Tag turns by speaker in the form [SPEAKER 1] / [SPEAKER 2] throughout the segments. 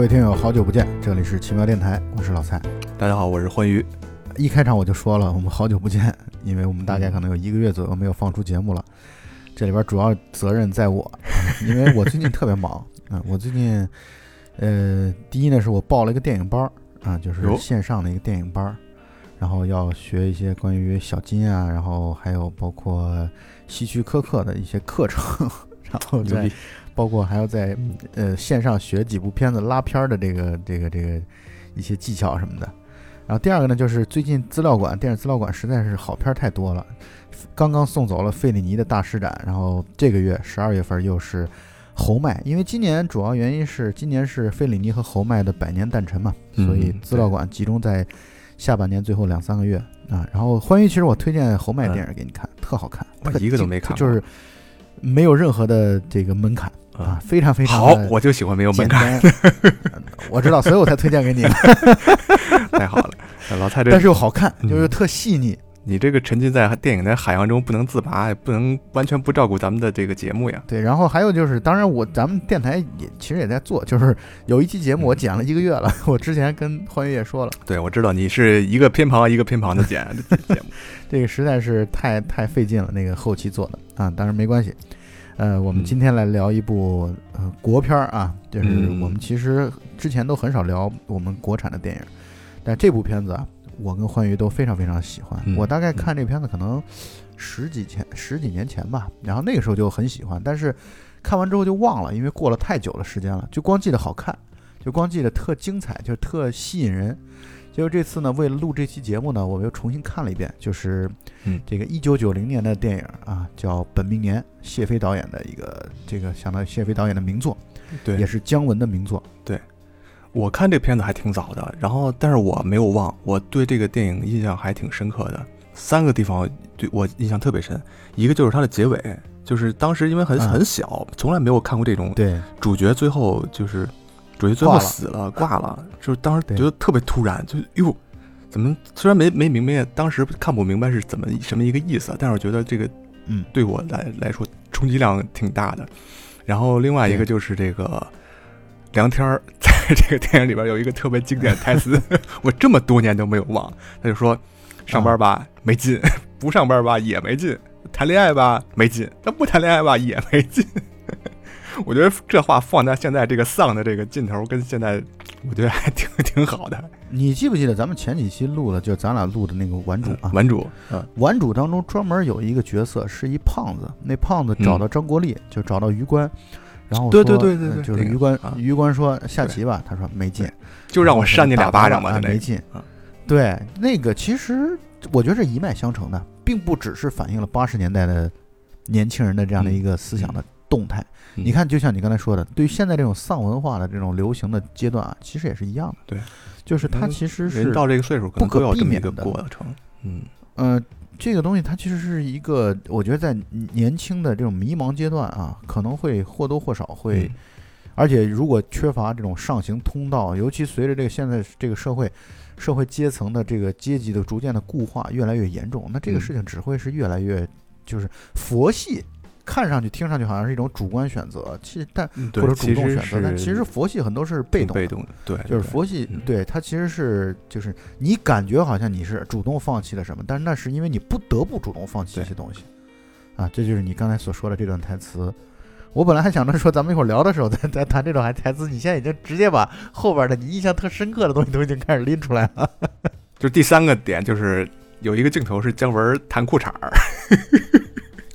[SPEAKER 1] 各位听友，好久不见，这里是奇妙电台，我是老蔡。
[SPEAKER 2] 大家好，我是欢愉。
[SPEAKER 1] 一开场我就说了，我们好久不见，因为我们大概可能有一个月左右没有放出节目了。这里边主要责任在我，因为我最近特别忙 啊。我最近，呃，第一呢是我报了一个电影班儿啊，就是线上的一个电影班儿，然后要学一些关于小金啊，然后还有包括希区柯克的一些课程，然后在！包括还要在呃线上学几部片子拉片儿的这个这个这个一些技巧什么的。然后第二个呢，就是最近资料馆电影资料馆实在是好片儿太多了，刚刚送走了费里尼的大师展，然后这个月十二月份又是侯麦，因为今年主要原因是今年是费里尼和侯麦的百年诞辰嘛，
[SPEAKER 2] 嗯
[SPEAKER 1] 所以资料馆集中在下半年最后两三个月啊。然后欢愉，其实我推荐侯麦电影给你看，特好看，特
[SPEAKER 2] 我一个都没看过
[SPEAKER 1] 就是没有任何的这个门槛啊，非常非常
[SPEAKER 2] 好，我就喜欢没有门槛，
[SPEAKER 1] 我知道，所以我才推荐给你，
[SPEAKER 2] 太好了。老蔡这
[SPEAKER 1] 但是又好看，
[SPEAKER 2] 嗯
[SPEAKER 1] 就是特细腻。
[SPEAKER 2] 你这个沉浸在电影的海洋中不能自拔，也不能完全不照顾咱们的这个节目呀。
[SPEAKER 1] 对，然后还有就是，当然我咱们电台也其实也在做，就是有一期节目我剪了一个月了，我之前跟欢愉也说了，
[SPEAKER 2] 对，我知道你是一个偏旁一个偏旁的剪这节目。
[SPEAKER 1] 这个实在是太太费劲了，那个后期做的啊，当然没关系。呃，我们
[SPEAKER 2] 嗯
[SPEAKER 1] 今天来聊一部呃国片儿啊，就是
[SPEAKER 2] 嗯
[SPEAKER 1] 我们其实之前都很少聊我们国产的电影，但这部片子啊，我跟欢愉都非常非常喜欢。
[SPEAKER 2] 嗯
[SPEAKER 1] 我大概看这片子可能十几前十几年前吧，然后那个时候就很喜欢，但是看完之后就忘了，因为过了太久的时间了，就光记得好看，就光记得特精彩，就特吸引人。结果这次呢，为了录这期节目呢，我们又重新看了一遍，就是
[SPEAKER 2] 嗯。
[SPEAKER 1] 这个一九九零年的电影啊，叫《本命年》，谢飞导演的一个这个相当于谢飞导演的名作，
[SPEAKER 2] 对。
[SPEAKER 1] 也，是姜文的名作。对。
[SPEAKER 2] 我看这片子还挺早的，然后但是我没有忘，我对这个电影印象还挺深刻的。三个地方对我印象特别深，一个就是它的结尾，就是当时因为很
[SPEAKER 1] 嗯。
[SPEAKER 2] 很小，从来没有看过这种
[SPEAKER 1] 对，
[SPEAKER 2] 主角最后就是主角最后死了挂了，就是当时觉得特别突然，就哟，怎么虽然没没明白，当时看不明白是怎么什么一个意思，但是我觉得这个
[SPEAKER 1] 嗯，
[SPEAKER 2] 对我来来说冲击量挺大的。然后另外一个就是这个梁天儿 在这个电影里边有一个特别经典的台词，我这么多年都没有忘，他就说上班吧没劲，不上班吧也没劲，谈恋爱吧没劲，他不谈恋爱吧也没劲。我觉得这话放在现在这个丧的这个劲头，跟现在我觉得还挺 挺好的。
[SPEAKER 1] 你记不记得咱们前几期录的，就咱俩录的那个《顽主》啊，
[SPEAKER 2] 顽主，嗯，《
[SPEAKER 1] 顽主》当中专门有一个角色是一胖子，那胖子找到张国立，就找到于官，然后
[SPEAKER 2] 对
[SPEAKER 1] 说
[SPEAKER 2] 对对对
[SPEAKER 1] 就是
[SPEAKER 2] 那个
[SPEAKER 1] 于官
[SPEAKER 2] 啊，
[SPEAKER 1] 于官说下棋吧，他说没劲，
[SPEAKER 2] 就让我扇你俩巴掌吧，
[SPEAKER 1] 没劲
[SPEAKER 2] 啊。
[SPEAKER 1] 对，那个其实我觉得是一脉相承的，并不只是反映了八十年代的年轻人的这样的一个思想的动态。
[SPEAKER 2] 嗯
[SPEAKER 1] 你看，就像你刚才说的，对于现在这种丧文化的这种流行的阶段啊，其实也是一样的。
[SPEAKER 2] 对，
[SPEAKER 1] 就是它其实是
[SPEAKER 2] 到这个岁数，
[SPEAKER 1] 不可避免的
[SPEAKER 2] 过程。嗯
[SPEAKER 1] 呃，这个东西它其实是一个，我觉得在年轻的这种迷茫阶段啊，可能会或多或少会，
[SPEAKER 2] 嗯
[SPEAKER 1] 而且如果缺乏这种上行通道，尤其随着这个现在这个社会社会阶层的这个阶级的逐渐的固化越来越严重，那这个
[SPEAKER 2] 嗯
[SPEAKER 1] 事情只会是越来越就是佛系。看上去、听上去好像是一种主观选择，其实但
[SPEAKER 2] 嗯，
[SPEAKER 1] 或，者主动选择，但其实佛系很多是被动的，
[SPEAKER 2] 被动的，对，
[SPEAKER 1] 就是佛系
[SPEAKER 2] 嗯，
[SPEAKER 1] 对它其实是就是你感觉好像你是主动放弃了什么，但是那是因为你不得不主动放弃
[SPEAKER 2] 对
[SPEAKER 1] 一些东西，啊，这就是你刚才所说的这段台词。我本来还想着说咱们一会儿聊的时候再再谈这段台词，你现在已经直接把后边的你印象特深刻的东西都已经开始拎出来了。
[SPEAKER 2] 就是第三个点，就是有一个镜头是姜文弹裤衩儿，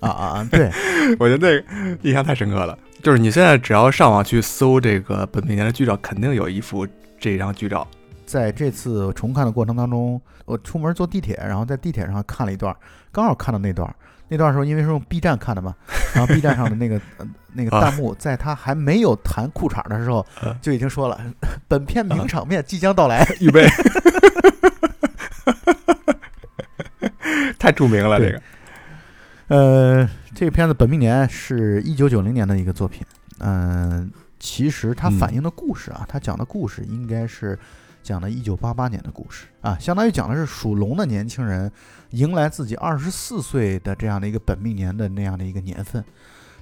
[SPEAKER 1] 啊啊啊！对，
[SPEAKER 2] 我觉得那个印象太深刻了。就是你现在只要上网去搜这个本命年的剧照，肯定有一幅这张剧照。
[SPEAKER 1] 在这次重看的过程当中，我出门坐地铁，然后在地铁上看了一段，刚好看到那段。那段时候因为是用 B 站看的嘛，然后 B 站上的那个、呃、那个弹幕，在他还没有弹裤衩的时候
[SPEAKER 2] 啊，
[SPEAKER 1] 就已经说了，本片名场面即将到来。
[SPEAKER 2] 预备，太著名了，这个。
[SPEAKER 1] 呃，这个片子《本命年》是一九九零年的一个作品。嗯、其实它反映的故事啊，它讲的故事应该是讲的一九八八年的故事啊，相当于讲的是属龙的年轻人迎来自己二十四岁的这样的一个本命年的那样的一个年份。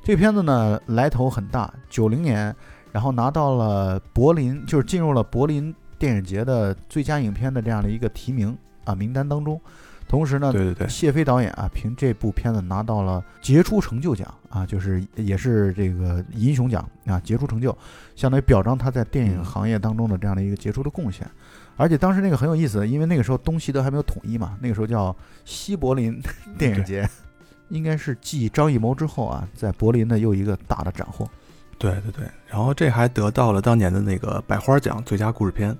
[SPEAKER 1] 这个片子呢来头很大，九零年然后拿到了柏林，就是进入了柏林电影节的最佳影片的这样的一个提名啊名单当中。同时呢，
[SPEAKER 2] 对对对，
[SPEAKER 1] 谢飞导演啊，凭这部片子拿到了杰出成就奖啊，就是也是这个银熊奖啊，杰出成就，相当于表彰他在电影行业当中的这样的一个杰出的贡献。而且当时那个很有意思，因为那个时候东西德还没有统一嘛，那个时候叫西柏林 电影节，应该是继张艺谋之后啊，在柏林的又一个大的斩获。
[SPEAKER 2] 对对对，然后这还得到了当年的那个百花奖最佳故事片，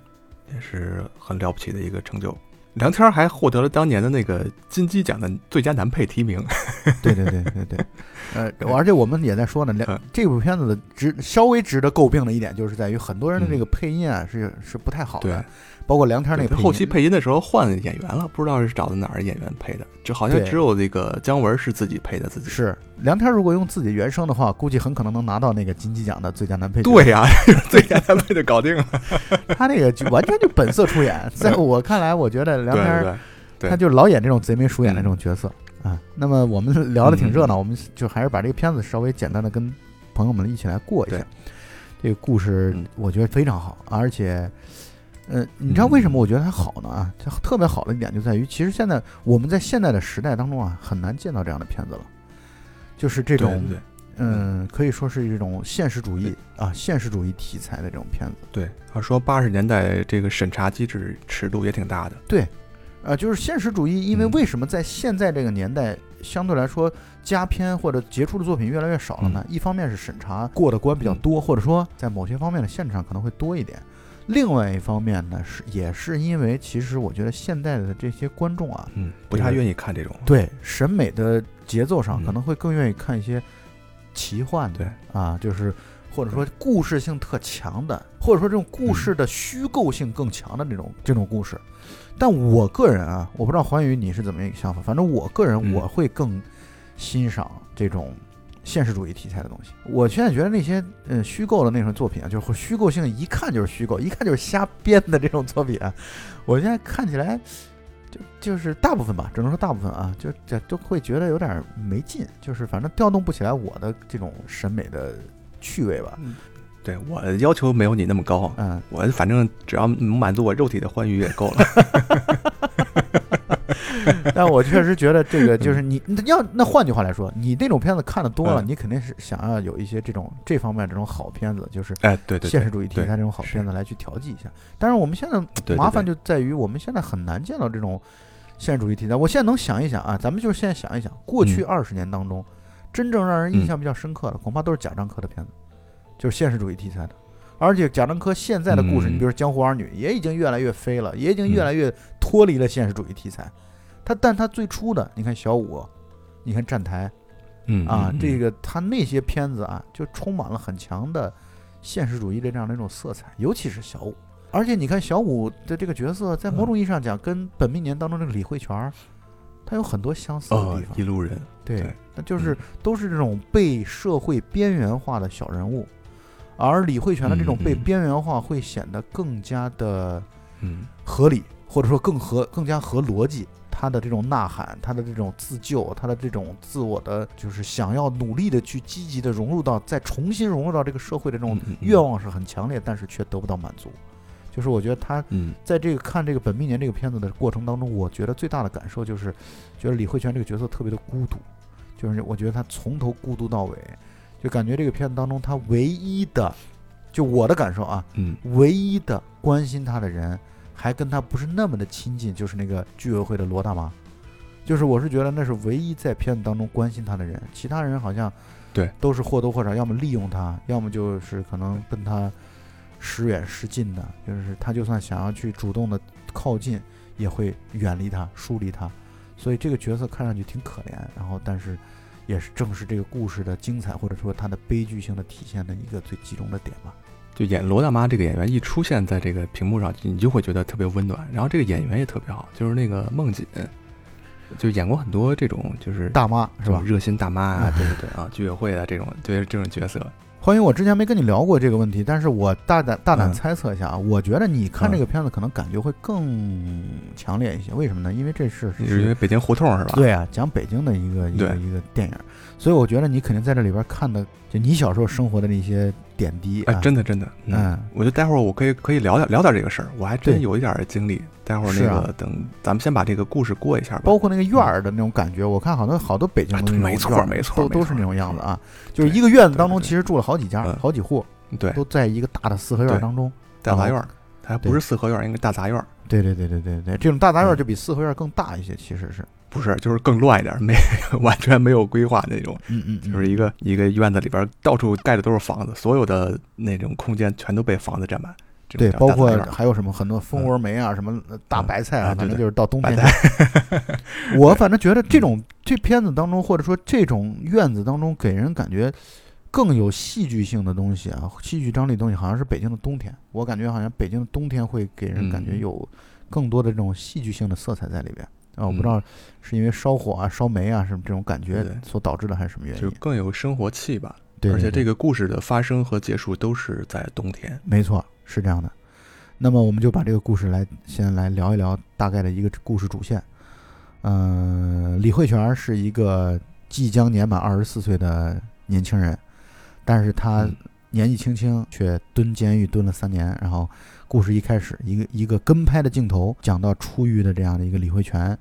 [SPEAKER 2] 也是很了不起的一个成就。梁天还获得了当年的那个金鸡奖的最佳男配提名。
[SPEAKER 1] 对对对对对，呃，而且我们也在说呢，梁这部片子的值稍微值得诟病的一点，就是在于很多人的这个配音啊是是不太好的。包括梁天那个
[SPEAKER 2] 后期配音的时候换演员了，不知道是找的哪儿演员配的，就好像只有这个姜文是自己配的自己。
[SPEAKER 1] 是梁天如果用自己原声的话，估计很可能能拿到那个金鸡奖的最佳男配角。
[SPEAKER 2] 对呀，最佳男配就搞定了。
[SPEAKER 1] 他那个就完全就本色出演，在我看来，我觉得梁天他就老演这种贼眉鼠眼的这种角色啊。那么我们聊的挺热闹，我们就还是把这个片子稍微简单的跟朋友们一起来过一下。这个故事我觉得非常好，而且。呃，你知道为什么我觉得它好呢？啊，它特别好的一点就在于，其实现在我们在现在的时代当中啊，很难见到这样的片子了，就是这种，嗯，可以说是一种现实主义啊，现实主义题材的这种片子。
[SPEAKER 2] 对，他说八十年代这个审查机制尺度也挺大的。
[SPEAKER 1] 对，啊，就是现实主义，因为为什么在现在这个年代相对来说佳片或者杰出的作品越来越少了呢？一方面是审查过的关比较多，或者说在某些方面的限制上可能会多一点。另外一方面呢，是也是因为，其实我觉得现在的这些观众啊，
[SPEAKER 2] 嗯，不太愿意看这种，
[SPEAKER 1] 对审美的节奏上可能会更愿意看一些奇幻的，
[SPEAKER 2] 对
[SPEAKER 1] 啊，就是或者说故事性特强的，或者说这种故事的虚构性更强的这种这种故事。但我个人啊，我不知道环宇你是怎么一个想法，反正我个人我会更欣赏这种。现实主义题材的东西，我现在觉得那些嗯虚构的那种作品啊，就是虚构性一看就是虚构，一看就是瞎编的这种作品啊，我现在看起来就就是大部分吧，只能说大部分啊，就这都会觉得有点没劲，就是反正调动不起来我的这种审美的趣味吧。
[SPEAKER 2] 对我要求没有你那么高，嗯，我反正只要能满足我肉体的欢愉也够了。
[SPEAKER 1] 但我确实觉得这个就是你，要那换句话来说，你那种片子看的多了，你肯定是想要有一些这种这方面这种好片子，就是
[SPEAKER 2] 哎，对对，
[SPEAKER 1] 现实主义题材这种好片子来去调剂一下。但是我们现在麻烦就在于，我们现在很难见到这种现实主义题材。我现在能想一想啊，咱们就是现在想一想，过去二十年当中，真正让人印象比较深刻的，恐怕都是贾樟柯的片子，就是现实主义题材的。而且贾樟柯现在的故事，你比如说《江湖儿女》，也已经越来越飞了，也已经越来越脱离了现实主义题材。他，但他最初的，你看小五，你看站台，
[SPEAKER 2] 嗯
[SPEAKER 1] 啊，这个他那些片子啊，就充满了很强的现实主义的这样的一种色彩，尤其是小五。而且你看小五的这个角色，在某种意义上讲，跟本命年当中这个李慧泉，他有很多相似的地方。
[SPEAKER 2] 一路人，
[SPEAKER 1] 对，那就是都是这种被社会边缘化的小人物，而李慧泉的这种被边缘化，会显得更加的
[SPEAKER 2] 嗯
[SPEAKER 1] 合理，或者说更合更加合逻辑。他的这种呐喊，他的这种自救，他的这种自我的，就是想要努力的去积极的融入到，再重新融入到这个社会的这种愿望是很强烈，但是却得不到满足。就是我觉得他在这个看这个本命年这个片子的过程当中，我觉得最大的感受就是，觉得李慧泉这个角色特别的孤独，就是我觉得他从头孤独到尾，就感觉这个片子当中他唯一的，就我的感受啊，
[SPEAKER 2] 嗯，
[SPEAKER 1] 唯一的关心他的人。还跟他不是那么的亲近，就是那个居委会的罗大妈，就是我是觉得那是唯一在片子当中关心他的人，其他人好像
[SPEAKER 2] 对
[SPEAKER 1] 都是或多或少要么利用他，要么就是可能跟他时远时近的，就是他就算想要去主动的靠近，也会远离他、疏离他，所以这个角色看上去挺可怜，然后但是也是正是这个故事的精彩或者说它的悲剧性的体现的一个最集中的点吧。
[SPEAKER 2] 就演罗大妈这个演员一出现在这个屏幕上，你就会觉得特别温暖。然后这个演员也特别好，就是那个孟瑾，就演过很多这种就是
[SPEAKER 1] 大妈是吧？
[SPEAKER 2] 热心大妈啊，对对对啊，居委会的这种对这种角色。
[SPEAKER 1] 欢迎，我之前没跟你聊过这个问题，但是我大胆大胆猜测一下啊，我觉得你看这个片子可能感觉会更强烈一些。为什么呢？因为这是
[SPEAKER 2] 是因为北京胡同是吧？
[SPEAKER 1] 对啊，讲北京的一个一个一个电影，所以我觉得你肯定在这里边看的，就你小时候生活的那些。点滴
[SPEAKER 2] 哎，
[SPEAKER 1] 啊，
[SPEAKER 2] 真的真的，
[SPEAKER 1] 嗯，
[SPEAKER 2] 我觉得待会儿我可以可以聊聊聊点这个事儿，我还真有一点儿经历。待会儿那个等咱们先把这个故事过一下吧。
[SPEAKER 1] 包括那个院儿的那种感觉，我看好多好多北京的
[SPEAKER 2] 没错
[SPEAKER 1] 儿
[SPEAKER 2] 没错
[SPEAKER 1] 都都是那种样子啊。就是一个院子当中，
[SPEAKER 2] 对对对
[SPEAKER 1] 其实住了好几家
[SPEAKER 2] 嗯，
[SPEAKER 1] 好几户，
[SPEAKER 2] 对
[SPEAKER 1] 都在一个大的四合院
[SPEAKER 2] 对
[SPEAKER 1] 当中。
[SPEAKER 2] 大杂院儿，它还不是四合院儿，应该大杂院儿，
[SPEAKER 1] 对对对对对对，这种大杂院
[SPEAKER 2] 嗯
[SPEAKER 1] 就比四合院更大一些，其实是。
[SPEAKER 2] 不是就是更乱一点儿，没 完全没有规划那种，
[SPEAKER 1] 嗯嗯，嗯
[SPEAKER 2] 就是一个一个院子里边儿到处盖的都是房子，所有的那种空间全都被房子占满。
[SPEAKER 1] 对，包括还有什么很多蜂窝煤啊，什么大
[SPEAKER 2] 嗯
[SPEAKER 1] 白菜啊，反正就是到冬
[SPEAKER 2] 白
[SPEAKER 1] 天，我反正觉得这种这片子当中，或者说这种院子当中，给人感觉更有戏剧性的东西啊，戏剧张力东西，好像是北京的冬天。我感觉好像北京的冬天会给人感觉
[SPEAKER 2] 嗯
[SPEAKER 1] 有更多的这种戏剧性的色彩在里边。啊，我不知
[SPEAKER 2] 嗯
[SPEAKER 1] 道是因为烧火啊、烧煤啊什么这种感觉
[SPEAKER 2] 对
[SPEAKER 1] 所导致的，还是什么原因就？
[SPEAKER 2] 更有生活气吧。
[SPEAKER 1] 对，对对
[SPEAKER 2] 而且这个故事的发生和结束都是在冬天。
[SPEAKER 1] 没错，是这样的。那么我们就把这个故事来先来聊一聊大概的一个故事主线。嗯、李慧泉是一个即将年满二十四岁的年轻人，但是他
[SPEAKER 2] 嗯
[SPEAKER 1] 年纪轻轻却蹲监狱蹲了三年。然后故事一开始，一个一个跟拍的镜头讲到出狱的这样的一个李慧泉，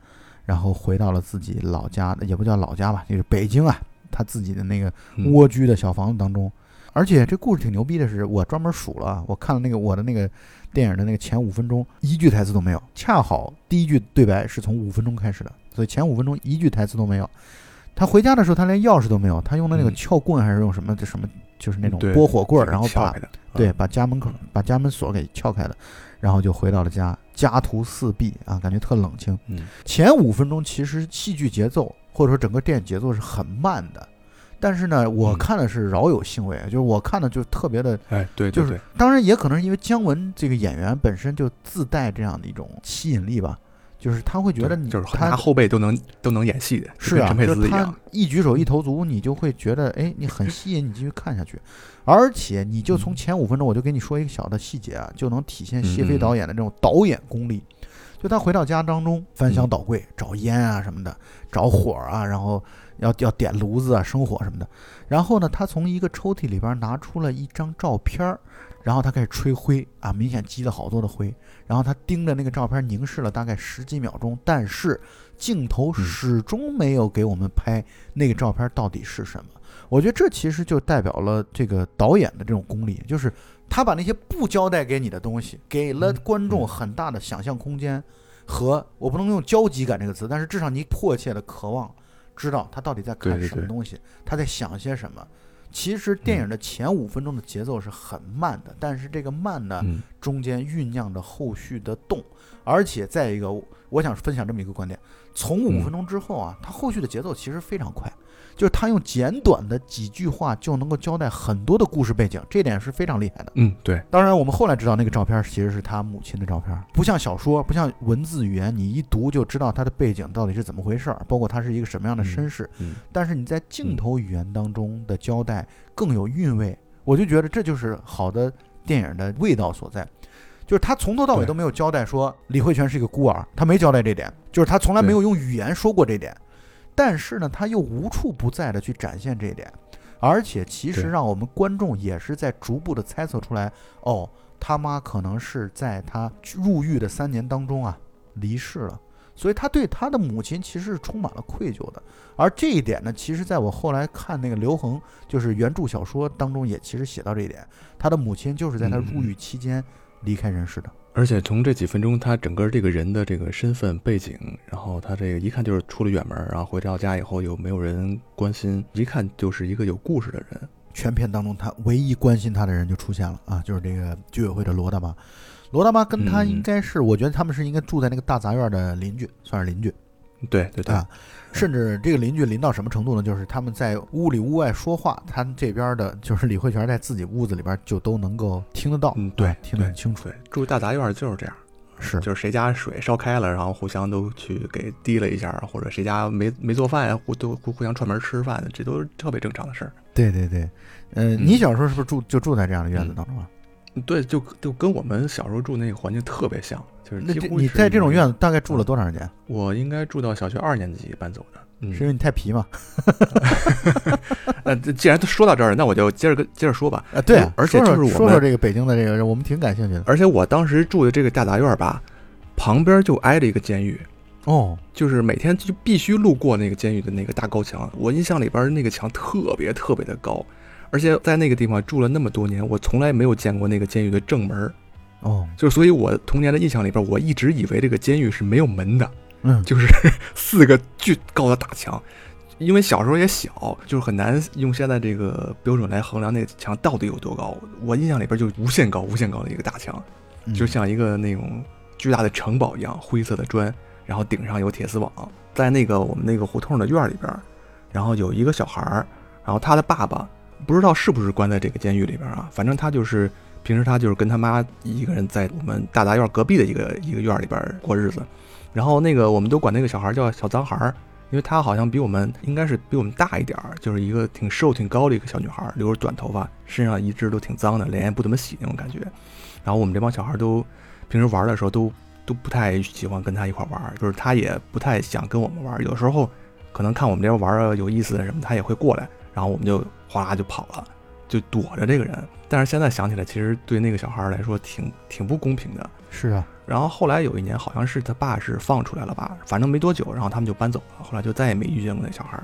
[SPEAKER 1] 然后回到了自己老家，也不叫老家吧，就是北京啊，他自己的那个蜗居的小房子当中。而且这故事挺牛逼的是，我专门数了，我看了那个我的那个电影的那个前五分钟，一句台词都没有，恰好第一句对白是从五分钟开始的，所以前五分钟一句台词都没有。他回家的时候，他连钥匙都没有，他用的那个撬棍还是用什么？这什么？就是那种拨火棍儿，然后把对把家门口把家门锁给撬开了，然后就回到了家，家徒四壁啊，感觉特冷清。
[SPEAKER 2] 嗯，
[SPEAKER 1] 前五分钟其实戏剧节奏或者说整个电影节奏是很慢的，但是呢，我
[SPEAKER 2] 嗯。
[SPEAKER 1] 看的是饶有兴味，就是我看的就特别的，
[SPEAKER 2] 哎，对
[SPEAKER 1] 就是当然也可能是因为姜文这个演员本身就自带这样的一种吸引力吧，就是他会觉得你
[SPEAKER 2] 就是
[SPEAKER 1] 他
[SPEAKER 2] 后背都能都能演戏的，
[SPEAKER 1] 是啊，
[SPEAKER 2] 就
[SPEAKER 1] 是他
[SPEAKER 2] 斯一
[SPEAKER 1] 举手一投足，你就会觉得哎，你很吸引你继续看下去，而且你就从
[SPEAKER 2] 嗯
[SPEAKER 1] 前五分钟，我就给你说一个小的细节啊，就能体现谢飞导演的这种导演功力。就他回到家当中翻箱
[SPEAKER 2] 嗯
[SPEAKER 1] 倒柜找烟啊什么的，找火啊，然后要要点炉子啊生火什么的。然后呢，他从一个抽屉里边拿出了一张照片儿，然后他开始吹灰啊，明显积了好多的灰。然后他盯着那个照片凝视了大概十几秒钟，但是镜头
[SPEAKER 2] 嗯
[SPEAKER 1] 始终没有给我们拍那个照片到底是什么。我觉得这其实就代表了这个导演的这种功力，就是他把那些不交代给你的东西，给了
[SPEAKER 2] 嗯
[SPEAKER 1] 观众
[SPEAKER 2] 嗯
[SPEAKER 1] 很大的想象空间和我不能用焦急感这个词，但是至少你迫切的渴望知道他到底在看什么东西，他在想些什么。其实电影的前五分钟的节奏是很慢的，但是这个慢呢，
[SPEAKER 2] 嗯。
[SPEAKER 1] 中间酝酿着后续的动，而且再一个，我想分享这么一个观点：从五
[SPEAKER 2] 嗯
[SPEAKER 1] 分钟之后啊，它后续的节奏其实非常快，就是他用简短的几句话就能够交代很多的故事背景，这点是非常厉害的。
[SPEAKER 2] 嗯，对，
[SPEAKER 1] 当然，我们后来知道那个照片其实是他母亲的照片，不像小说，不像文字语言，你一读就知道他的背景到底是怎么回事儿，包括他是一个什么样的身世。
[SPEAKER 2] 嗯
[SPEAKER 1] 但是你在镜头语言当中的交代更有韵味，我就觉得这就是好的电影的味道所在。就是他从头到尾都没有交代说李慧泉是一个孤儿，他没交代这点，就是他从来没有用语言说过这点。但是呢，他又无处不在的去展现这一点，而且其实让我们观众也是在逐步的猜测出来，哦，他妈可能是在他入狱的三年当中啊离世了，所以他对他的母亲其实是充满了愧疚的。而这一点呢，其实在我后来看那个刘恒就是原著小说当中也其实写到这一点，他的母亲就是在他入狱期间离开人世的。
[SPEAKER 2] 而且从这几分钟，他整个这个人的这个身份背景，然后他这个一看就是出了远门，然后回到家以后又没有人关心，一看就是一个有故事的人。
[SPEAKER 1] 全片当中，他唯一关心他的人就出现了啊，就是这个居委会的罗大妈。罗大妈跟他
[SPEAKER 2] 嗯
[SPEAKER 1] 应该是，我觉得他们是应该住在那个大杂院的邻居，算是邻居
[SPEAKER 2] 对对对，
[SPEAKER 1] 啊。甚至这个邻居邻到什么程度呢？就是他们在屋里屋外说话，他这边的就是李慧泉在自己屋子里边就都能够听得到，
[SPEAKER 2] 嗯对
[SPEAKER 1] 啊听得很清楚。
[SPEAKER 2] 住大杂院就是这样，
[SPEAKER 1] 是
[SPEAKER 2] 就是谁家水烧开了，然后互相都去给滴了一下，或者谁家没没做饭呀，互都互互相串门吃饭，这都是特别正常的事儿。
[SPEAKER 1] 对对对，呃，
[SPEAKER 2] 嗯
[SPEAKER 1] 你小时候是不是住就住在这样的院子当中啊？
[SPEAKER 2] 对，就就跟我们小时候住那个环境特别像，就是
[SPEAKER 1] 那
[SPEAKER 2] 几乎是
[SPEAKER 1] 你在这种院子大概住了多长时间？
[SPEAKER 2] 我应该住到小学二年级搬走的。嗯
[SPEAKER 1] 是因为你太皮嘛？
[SPEAKER 2] 呃，这既然都说到这儿，那我就接着跟接着说吧。
[SPEAKER 1] 啊，对啊，
[SPEAKER 2] 而且就是我们
[SPEAKER 1] 说说这个北京的这个，我们挺感兴趣的。
[SPEAKER 2] 而且我当时住的这个大杂院吧，旁边就挨着一个监狱，
[SPEAKER 1] 哦，
[SPEAKER 2] 就是每天就必须路过那个监狱的那个大高墙。我印象里边那个墙特别特别的高，而且在那个地方住了那么多年，我从来没有见过那个监狱的正门儿。
[SPEAKER 1] 哦，
[SPEAKER 2] 就是所以，我童年的印象里边，我一直以为这个监狱是没有门的，
[SPEAKER 1] 嗯，
[SPEAKER 2] 就是 四个巨高的大墙。因为小时候也小，就是很难用现在这个标准来衡量那个墙到底有多高。我印象里边就无限高、无限高的一个大墙，
[SPEAKER 1] 嗯
[SPEAKER 2] 就像一个那种巨大的城堡一样，灰色的砖，然后顶上有铁丝网。在那个我们那个胡同的院儿里边，然后有一个小孩儿，然后他的爸爸不知道是不是关在这个监狱里边啊，反正他就是平时他就是跟他妈一个人在我们大杂院隔壁的一个一个院里边过日子。然后那个我们都管那个小孩叫小脏孩儿，因为她好像比我们应该是比我们大一点儿，就是一个挺瘦挺高的一个小女孩，留着短头发，身上一直都挺脏的，脸也不怎么洗那种感觉。然后我们这帮小孩都平时玩的时候都都不太喜欢跟她一块玩，就是她也不太想跟我们玩。有时候可能看我们这边玩儿有意思的什么，她也会过来，然后我们就哗啦就跑了，就躲着这个人。但是现在想起来，其实对那个小孩来说挺挺不公平的。
[SPEAKER 1] 是啊，
[SPEAKER 2] 然后后来有一年，好像是他爸是放出来了吧，反正没多久，然后他们就搬走了。后来就再也没遇见过那小孩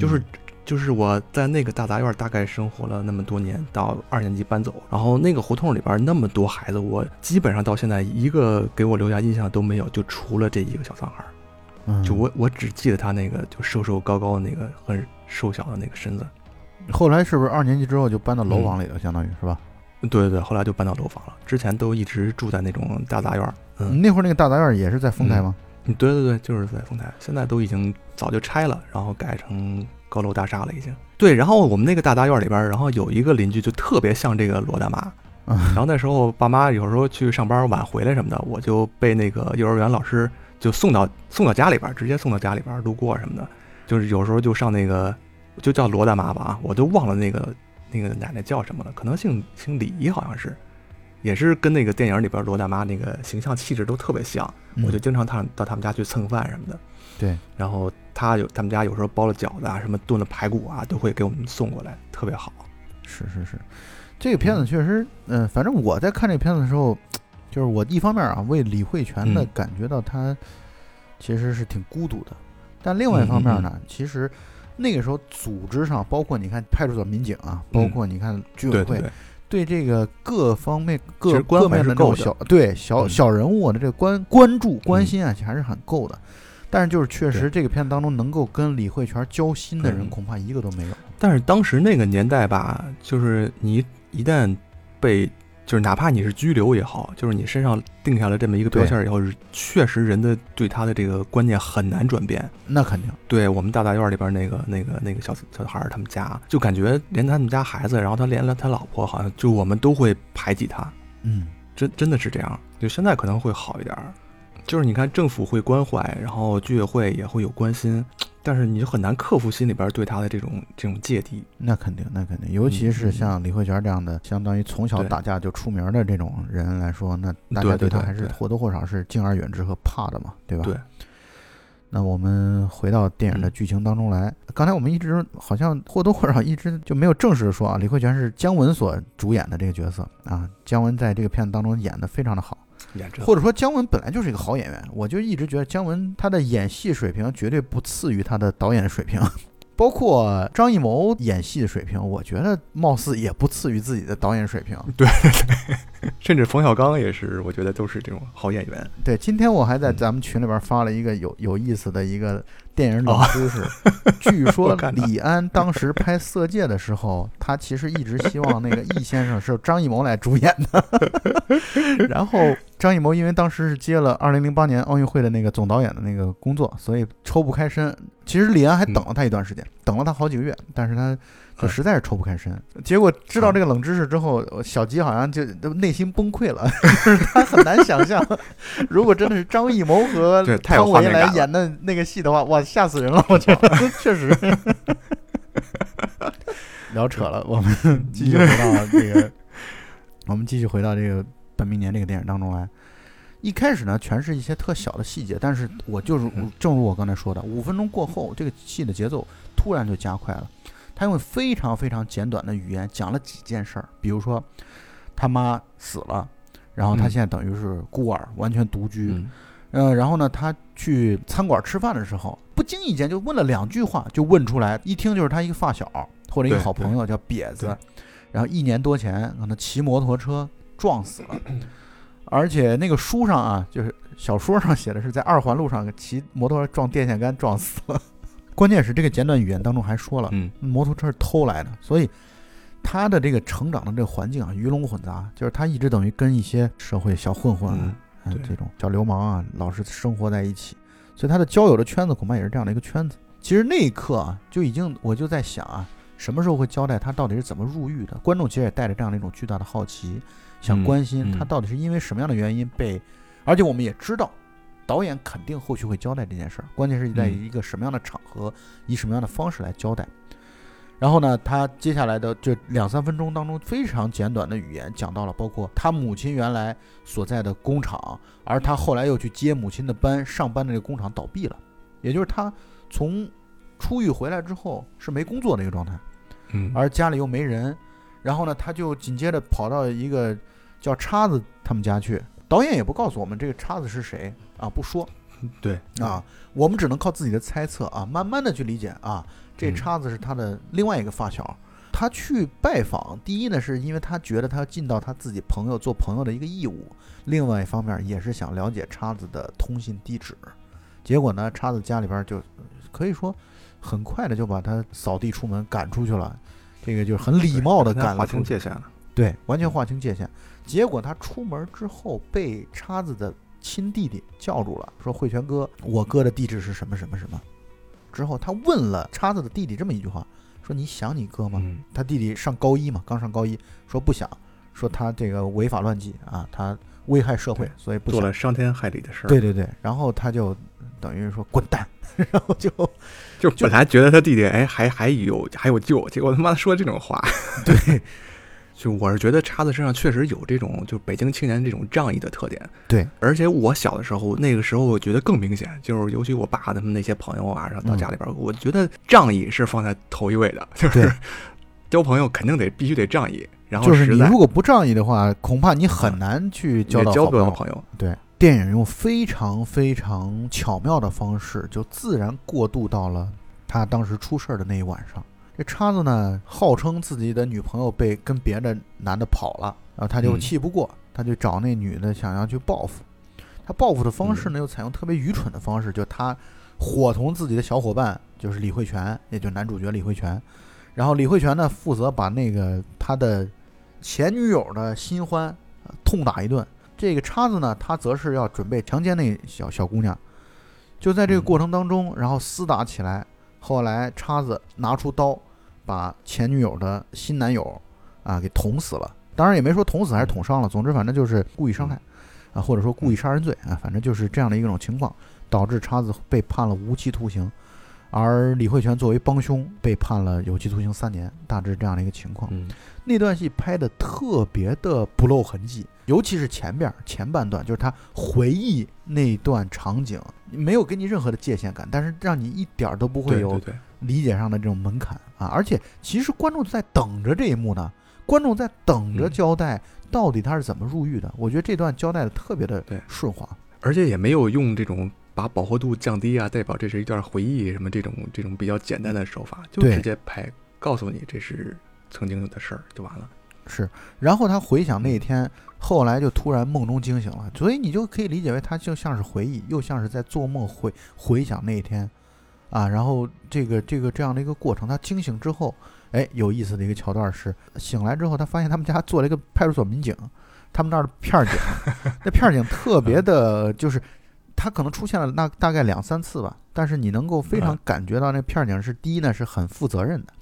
[SPEAKER 2] 就是就是我在那个大杂院大概生活了那么多年，到二年级搬走，然后那个胡同里边那么多孩子，我基本上到现在一个给我留下印象都没有，就除了这一个小男孩就我我只记得他那个就瘦瘦高高的那个很瘦小的那个身子。
[SPEAKER 1] 后来是不是二年级之后就搬到楼
[SPEAKER 2] 嗯
[SPEAKER 1] 房里头，相当于是吧？
[SPEAKER 2] 对对对，后来就搬到楼房了，之前都一直住在那种大杂院儿。嗯，
[SPEAKER 1] 那会儿那个大杂院也是在丰台吗？
[SPEAKER 2] 嗯，对对对，就是在丰台，现在都已经早就拆了，然后改成高楼大厦了，已经。对，然后我们那个大杂院里边，然后有一个邻居就特别像这个罗大妈，
[SPEAKER 1] 嗯
[SPEAKER 2] 然后那时候爸妈有时候去上班晚回来什么的，我就被那个幼儿园老师就送到送到家里边，直接送到家里边路过什么的，就是有时候就上那个就叫罗大妈吧啊，我都忘了那个那个奶奶叫什么了，可能姓姓李，好像是，也是跟那个电影里边罗大妈那个形象气质都特别像。我就
[SPEAKER 1] 嗯
[SPEAKER 2] 经常他到他们家去蹭饭什么的。
[SPEAKER 1] 对，
[SPEAKER 2] 然后他有他们家有时候包了饺子啊，什么炖了排骨啊，都会给我们送过来，特别好。
[SPEAKER 1] 是是是，这个片子确实，嗯、反正我在看这片子的时候，就是我一方面啊为李慧泉的
[SPEAKER 2] 嗯
[SPEAKER 1] 感觉到他其实是挺孤独的，但另外一方面
[SPEAKER 2] 嗯
[SPEAKER 1] 呢，其实那个时候组织上，包括你看派出所民警啊，包
[SPEAKER 2] 嗯
[SPEAKER 1] 括你看居委会，
[SPEAKER 2] 对
[SPEAKER 1] 这个各方面各各面
[SPEAKER 2] 的
[SPEAKER 1] 的这种小对小
[SPEAKER 2] 嗯
[SPEAKER 1] 小人物的这个关关注关
[SPEAKER 2] 嗯
[SPEAKER 1] 心啊，还是很够的。但是就是确实这个片子当中能够跟李慧泉交心的人，
[SPEAKER 2] 嗯
[SPEAKER 1] 恐怕一个都没有。
[SPEAKER 2] 但是当时那个年代吧，就是你一旦被，就是哪怕你是拘留也好，就是你身上定下了这么一个标签儿以后，确实人的对他的这个观念很难转变。
[SPEAKER 1] 那肯定，
[SPEAKER 2] 对我们大杂院里边那个那个那个小小孩儿他们家，就感觉连他们家孩子，然后他连了他老婆，好像就我们都会排挤他。
[SPEAKER 1] 嗯，
[SPEAKER 2] 真真的是这样，就现在可能会好一点儿，就是你看政府会关怀，然后居委会也会有关心，但是你就很难克服心里边对他的这种这种芥蒂。
[SPEAKER 1] 那肯定，那肯定，尤其是
[SPEAKER 2] 嗯
[SPEAKER 1] 像李慧泉这样的，相当于从小打架就出名的这种人来说，那大家
[SPEAKER 2] 对
[SPEAKER 1] 他还是或多或少是敬而远之和怕的嘛，对吧？
[SPEAKER 2] 对。
[SPEAKER 1] 那我们回到电影的
[SPEAKER 2] 嗯
[SPEAKER 1] 剧情当中来，刚才我们一直好像或多或少一直就没有正式的说啊，李慧泉是姜文所主演的这个角色啊，姜文在这个片子当中演的非常的好，
[SPEAKER 2] 演这
[SPEAKER 1] 或者说姜文本来就是一个好演员，我就一直觉得姜文他的演戏水平绝对不次于他的导演水平，包括张艺谋演戏的水平，我觉得貌似也不次于自己的导演水平。
[SPEAKER 2] 对 对对，甚至冯小刚也是，我觉得都是这种好演员。
[SPEAKER 1] 对，今天我还在
[SPEAKER 2] 嗯
[SPEAKER 1] 咱们群里边发了一个有有意思的一个电影冷
[SPEAKER 2] 哦
[SPEAKER 1] 知识，据说李安当时拍《色戒》的时候，他其实一直希望那个易先生是张艺谋来主演的，然后张艺谋因为当时是接了2008年奥运会的那个总导演的那个工作，所以抽不开身。其实李安还等了他一段时间，等了他好几个月，但是他就
[SPEAKER 2] 嗯
[SPEAKER 1] 实在是抽不开身。结果知道这个冷知识之后，小吉好像就都内心崩溃了，就是他很难想象，如果真的是张艺谋和
[SPEAKER 2] 对太有
[SPEAKER 1] 汤唯
[SPEAKER 2] 画面感了
[SPEAKER 1] 来演的那个戏的话，哇，吓死人了！我觉得确实。聊扯了，我们继续回到这个，我们继续回到这个本命年这个电影当中来。一开始呢，全是一些特小的细节，但是我就是
[SPEAKER 2] 嗯
[SPEAKER 1] 正如我刚才说的，五分钟过后，这个戏的节奏突然就加快了。他用非常非常简短的语言讲了几件事儿，比如说他妈死了，然后他
[SPEAKER 2] 嗯
[SPEAKER 1] 现在等于是孤儿，完全独居。
[SPEAKER 2] 嗯
[SPEAKER 1] 呃，然后呢，他去餐馆吃饭的时候，不经意间就问了两句话，就问出来，一听就是他一个发小或者一个好朋友叫瘪子，然后一年多前可能骑摩托车撞死了，而且那个书上啊，就是小说上写的是在二环路上骑摩托车撞电线杆撞死了。关键是这个简短语言当中还说了，
[SPEAKER 2] 嗯
[SPEAKER 1] 摩托车是偷来的，所以他的这个成长的这个环境啊，鱼龙混杂，就是他一直等于跟一些社会小混混啊、这种小流氓啊，老是生活在一起，所以他的交友的圈子恐怕也是这样的一个圈子。其实那一刻啊，就已经我就在想啊，什么时候会交代他到底是怎么入狱的？观众其实也带着这样的一种巨大的好奇，想
[SPEAKER 2] 嗯
[SPEAKER 1] 关心
[SPEAKER 2] 嗯
[SPEAKER 1] 他到底是因为什么样的原因被，而且我们也知道。导演肯定后续会交代这件事儿，关键是在
[SPEAKER 2] 嗯。
[SPEAKER 1] 一个什么样的场合，以什么样的方式来交代。然后呢，他接下来的这两三分钟当中，非常简短的语言讲到了，包括他母亲原来所在的工厂，而他后来又去接母亲的班，上班的这个工厂倒闭了，也就是他从出狱回来之后是没工作的一个状态，
[SPEAKER 2] 嗯，
[SPEAKER 1] 而家里又没人，然后呢，他就紧接着跑到一个叫叉子他们家去，导演也不告诉我们这个叉子是谁啊，不说，
[SPEAKER 2] 对
[SPEAKER 1] 啊，我们只能靠自己的猜测啊，慢慢的去理解啊。这
[SPEAKER 2] 嗯
[SPEAKER 1] 叉子是他的另外一个发小，他去拜访，第一呢是因为他觉得他要尽到他自己朋友做朋友的一个义务，另外一方面也是想了解叉子的通信地址。结果呢，叉子家里边就可以说很快的就把他扫地出门赶出去了，这个就是很礼貌的赶了出去。
[SPEAKER 2] 清界限了。
[SPEAKER 1] 对，完全划清界限。结果他出门之后被叉子的亲弟弟叫住了，说：“慧泉哥，我哥的地址是什么什么什么。”之后他问了叉子的弟弟这么一句话，说：“你想你哥吗？”
[SPEAKER 2] 嗯
[SPEAKER 1] 他弟弟上高一嘛，刚上高一，说不想，说他这个违法乱纪啊，他危害社会，所以不想
[SPEAKER 2] 做了。伤天害理的事儿。
[SPEAKER 1] 对，对对，然后他就等于说滚蛋，然后就
[SPEAKER 2] 就本来觉得他弟弟哎还还有还有救，结果他妈说这种话。
[SPEAKER 1] 对
[SPEAKER 2] 就我是觉得叉子身上确实有这种就北京青年这种仗义的特点，
[SPEAKER 1] 对，
[SPEAKER 2] 而且我小的时候那个时候我觉得更明显，就是尤其我爸他们那些朋友啊，然后到
[SPEAKER 1] 嗯
[SPEAKER 2] 家里边，我觉得仗义是放在头一位的，就是 交朋友肯定得必须得仗义，然后
[SPEAKER 1] 就是你如果不仗义的话，恐怕你很难去交到好朋友。对，电影用非常非常巧妙的方式，就自然过渡到了他当时出事儿的那一晚上。这叉子呢，号称自己的女朋友被跟别的男的跑了，然后他就
[SPEAKER 2] 嗯
[SPEAKER 1] 气不过，他就找那女的想要去报复。他报复的方式呢，又采用特别愚蠢的方式，就他伙同自己的小伙伴，就是李慧泉，也就是男主角李慧泉。然后李慧泉呢，负责把那个他的前女友的新欢呃痛打一顿。这个叉子呢，他则是要准备强奸那小小姑娘。就在这个
[SPEAKER 2] 嗯
[SPEAKER 1] 过程当中，然后厮打起来。后来叉子拿出刀，把前女友的新男友啊给捅死了。当然也没说捅死还是捅伤了，总之反正就是故意伤害啊，或者说故意杀人罪啊，反正就是这样的一种情况，导致叉子被判了无期徒刑，而李慧泉作为帮凶被判了有期徒刑三年，大致这样的一个情况。
[SPEAKER 2] 嗯
[SPEAKER 1] 那段戏拍的特别的不露痕迹，尤其是前边儿前半段，就是他回忆那段场景，没有给你任何的界限感，但是让你一点儿都不会有理解上的这种门槛啊！而且其实观众在等着这一幕呢，观众在等着
[SPEAKER 2] 嗯
[SPEAKER 1] 交代到底他是怎么入狱的。我觉得这段交代的特别的顺滑。
[SPEAKER 2] 而且也没有用这种把饱和度降低啊，代表这是一段回忆什么这种这种比较简单的手法，就直接拍，告诉你这是曾经有的事儿就完了。
[SPEAKER 1] 是，然后他回想那一天，后来就突然梦中惊醒了，所以你就可以理解为他就像是回忆，又像是在做梦回回想那一天，啊，然后这个这个这样的一个过程，他惊醒之后，哎，有意思的一个桥段是，醒来之后他发现他们家做了一个派出所民警，他们那儿的片儿警，那片儿警特别的，就是他可能出现了那大概两三次吧，但是你能够非常
[SPEAKER 2] 嗯
[SPEAKER 1] 感觉到那片儿警是第一呢是很负责任的，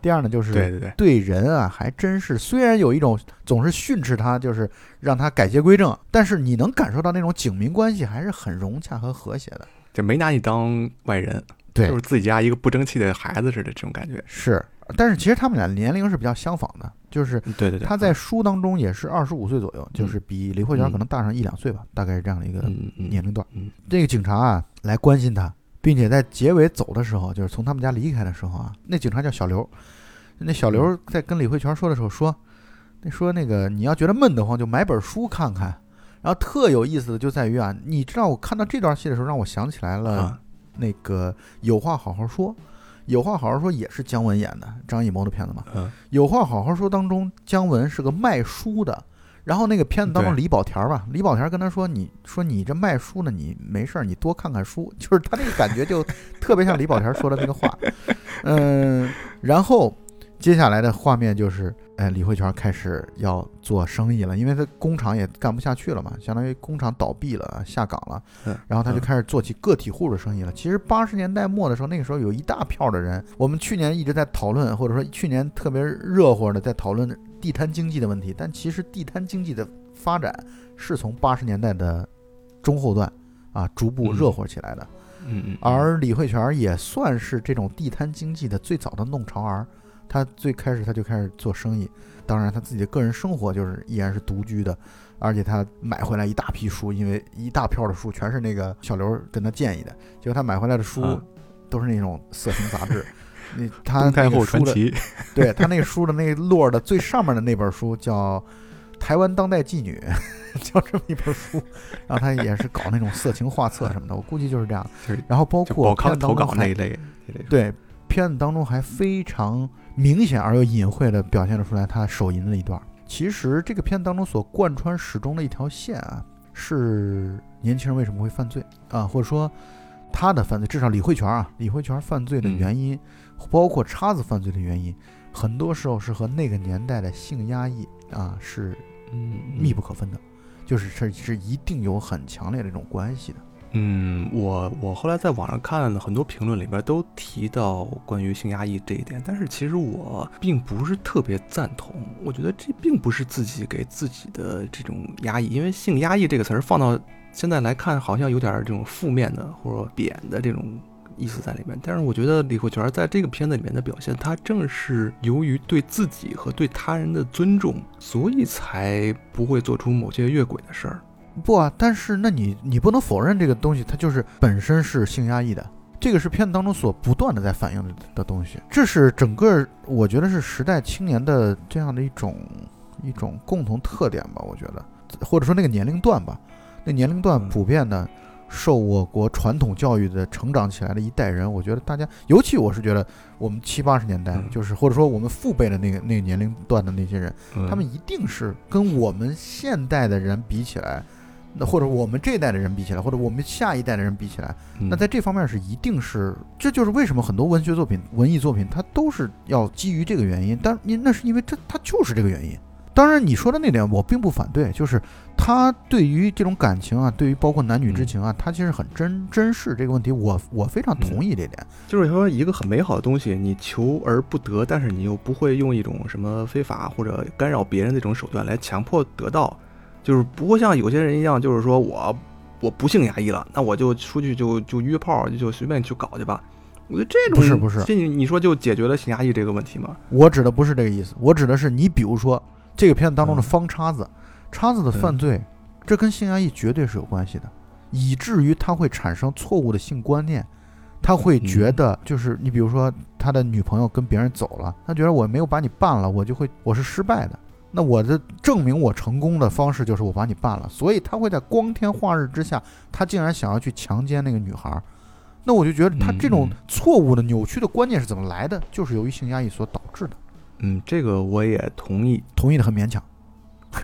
[SPEAKER 1] 第二呢就是
[SPEAKER 2] 对对对，
[SPEAKER 1] 对人啊，还真是虽然有一种总是训斥他，就是让他改邪归正，但是你能感受到那种警民关系还是很融洽和和谐的。
[SPEAKER 2] 就没拿你当外人，
[SPEAKER 1] 对
[SPEAKER 2] 就是自己家一个不争气的孩子似的这种感觉。
[SPEAKER 1] 是，但是其实他们俩年龄是比较相仿的，就是
[SPEAKER 2] 对对对，
[SPEAKER 1] 他在书当中也是二十五岁左右，就是比李慧泉
[SPEAKER 2] 嗯
[SPEAKER 1] 可能大上一两岁吧，大概是这样的一个年龄段。
[SPEAKER 2] 嗯
[SPEAKER 1] 这个警察啊来关心他，并且在结尾走的时候，就是从他们家离开的时候啊，那警察叫小刘，那小刘
[SPEAKER 2] 嗯。
[SPEAKER 1] 在跟李慧泉说的时候说，那说那个你要觉得闷得慌，就买本书看看。然后特有意思的就在于啊，你知道我看到这段戏的时候，让我想起来了
[SPEAKER 2] 啊。
[SPEAKER 1] 那个《有话好好说》，《有话好好说》也是姜文演的，张艺谋的片子嘛。
[SPEAKER 2] 嗯。
[SPEAKER 1] 有话好好说当中，姜文是个卖书的，然后那个片子当中，李保田儿吧，李保田儿跟他说：“你说你这卖书呢，你没事儿，你多看看书。”就是他那个感觉就特别像李保田儿说的那个话。嗯，然后接下来的画面就是，哎，李慧泉开始要做生意了，因为他工厂也干不下去了嘛，相当于工厂倒闭了，下岗了
[SPEAKER 2] 嗯，
[SPEAKER 1] 然后他就
[SPEAKER 2] 嗯
[SPEAKER 1] 开始做起个体户的生意了。其实八十年代末的时候，那个时候有一大票的人，我们去年一直在讨论，或者说去年特别热乎的在讨论地摊经济的问题，但其实地摊经济的发展是从八十年代的中后段啊逐步
[SPEAKER 2] 嗯
[SPEAKER 1] 热火起来的。
[SPEAKER 2] 嗯嗯，
[SPEAKER 1] 而李慧泉也算是这种地摊经济的最早的弄潮儿，他最开始他就开始做生意，当然他自己的个人生活就是依然是独居的，而且他买回来一大批书，因为一大票的书全是那个小刘跟他建议的，结果他买回来的书
[SPEAKER 2] 啊
[SPEAKER 1] 都是那种色情杂志。你 他
[SPEAKER 2] 东太后传奇，
[SPEAKER 1] 对他那个书的那摞儿的最上面的那本书叫《台湾当代妓女》，叫这么一本书，然后他也是搞那种色情画册什么的，我估计就是这样。然后包括
[SPEAKER 2] 宝康投
[SPEAKER 1] 片子当中还
[SPEAKER 2] 稿那一类，
[SPEAKER 1] 对，片子当中还非常明显而又隐晦的表现了出来他手淫的一段儿。其实这个片子当中所贯穿始终的一条线啊，是年轻人为什么会犯罪啊，或者说他的犯罪，至少李慧泉啊，李慧泉犯罪的原因，包括叉子犯罪的原因，很多时候是和那个年代的性压抑啊是
[SPEAKER 2] 嗯，
[SPEAKER 1] 密不可分的，就是是是一定有很强烈的这种关系的。
[SPEAKER 2] 嗯，我我后来在网上看了很多评论，里边都提到关于性压抑这一点，但是其实我并不是特别赞同。我觉得这并不是自己给自己的这种压抑，因为性压抑这个词儿放到现在来看，好像有点儿这种负面的或者贬的这种意思在里面。但是我觉得李慧泉在这个片子里面的表现，他正是由于对自己和对他人的尊重，所以才不会做出某些越轨的事儿。
[SPEAKER 1] 不啊，但是那你你不能否认这个东西，它就是本身是性压抑的，这个是片子当中所不断的在反映的的东西，这是整个我觉得是时代青年的这样的一种一种共同特点吧，我觉得，或者说那个年龄段吧，那年龄段
[SPEAKER 2] 嗯
[SPEAKER 1] 普遍的受我国传统教育的成长起来的一代人，我觉得大家，尤其我是觉得我们七八十年代，
[SPEAKER 2] 嗯
[SPEAKER 1] 就是或者说我们父辈的那个那个年龄段的那些人。他们
[SPEAKER 2] 嗯
[SPEAKER 1] 一定是跟我们现代的人比起来，那或者我们这一代的人比起来，或者我们下一代的人比起来，
[SPEAKER 2] 嗯
[SPEAKER 1] 那在这方面是一定是，这就是为什么很多文学作品、文艺作品它都是要基于这个原因，但你那是因为这它就是这个原因。当然，你说的那点我并不反对，就是他对于这种感情啊，对于包括男女之情啊，他其实很珍珍视这个问题，我我非常同意这点。
[SPEAKER 2] 就是说，一个很美好的东西，你求而不得，但是你又不会用一种什么非法或者干扰别人的这种手段来强迫得到，就是不会像有些人一样，就是说我我不性压抑了，那我就出去就就约炮，就随便去搞去吧。我觉得这种
[SPEAKER 1] 不是不是
[SPEAKER 2] 你说就解决了性压抑这个问题吗？
[SPEAKER 1] 我指的不是这个意思，我指的是你比如说这个片子当中的
[SPEAKER 2] 嗯
[SPEAKER 1] 方叉子，叉子的犯罪，这跟性压抑绝对是有关系的，以至于他会产生错误的性观念，他会觉得就是你比如说他的女朋友跟别人走了，他觉得我没有把你办了，我就会我是失败的。那我的证明我成功的方式就是我把你办了，所以他会在光天化日之下，他竟然想要去强奸那个女孩儿。那我就觉得他这种错误的、扭曲的观念是怎么来的？就是由于性压抑所导致的。
[SPEAKER 2] 嗯，这个我也同意。
[SPEAKER 1] 同意的很勉强。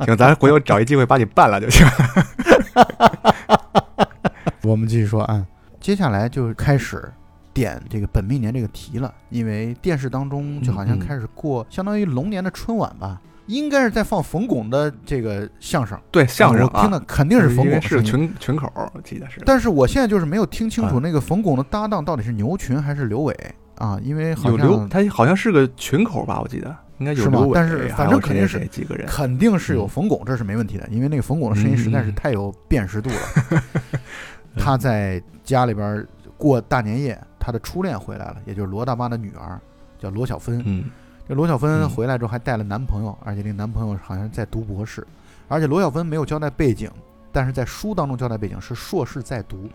[SPEAKER 2] 行，咱回头找一机会把你办了就行。
[SPEAKER 1] 我们继续说啊，接下来就开始点这个本命年这个题了，因为电视当中就好像开始过相当于龙年的春晚吧，应该是在放冯巩的这个相声，
[SPEAKER 2] 对，相声啊，
[SPEAKER 1] 我听的肯定是冯巩是。
[SPEAKER 2] 群群口，我记得是。
[SPEAKER 1] 但是我现在就是没有听清楚
[SPEAKER 2] 啊
[SPEAKER 1] 那个冯巩的搭档到底是牛群还是刘伟啊，因为好
[SPEAKER 2] 有刘，
[SPEAKER 1] 像
[SPEAKER 2] 他好像是个群口吧，我记得应该有刘伟，
[SPEAKER 1] 但是反正肯定是
[SPEAKER 2] 几个人。
[SPEAKER 1] 肯定是有
[SPEAKER 2] 嗯
[SPEAKER 1] 冯巩，这是没问题的，因为那个冯巩的声音实在是
[SPEAKER 2] 嗯
[SPEAKER 1] 太有辨识度了。他在家里边过大年夜，他的初恋回来了，也就是罗大妈的女儿。叫罗小芬。
[SPEAKER 2] 嗯
[SPEAKER 1] 这罗小芬
[SPEAKER 2] 嗯
[SPEAKER 1] 回来之后还带了男朋友，而且这个男朋友好像在读博士，而且罗小芬没有交代背景，但是在书当中交代背景是硕士在读，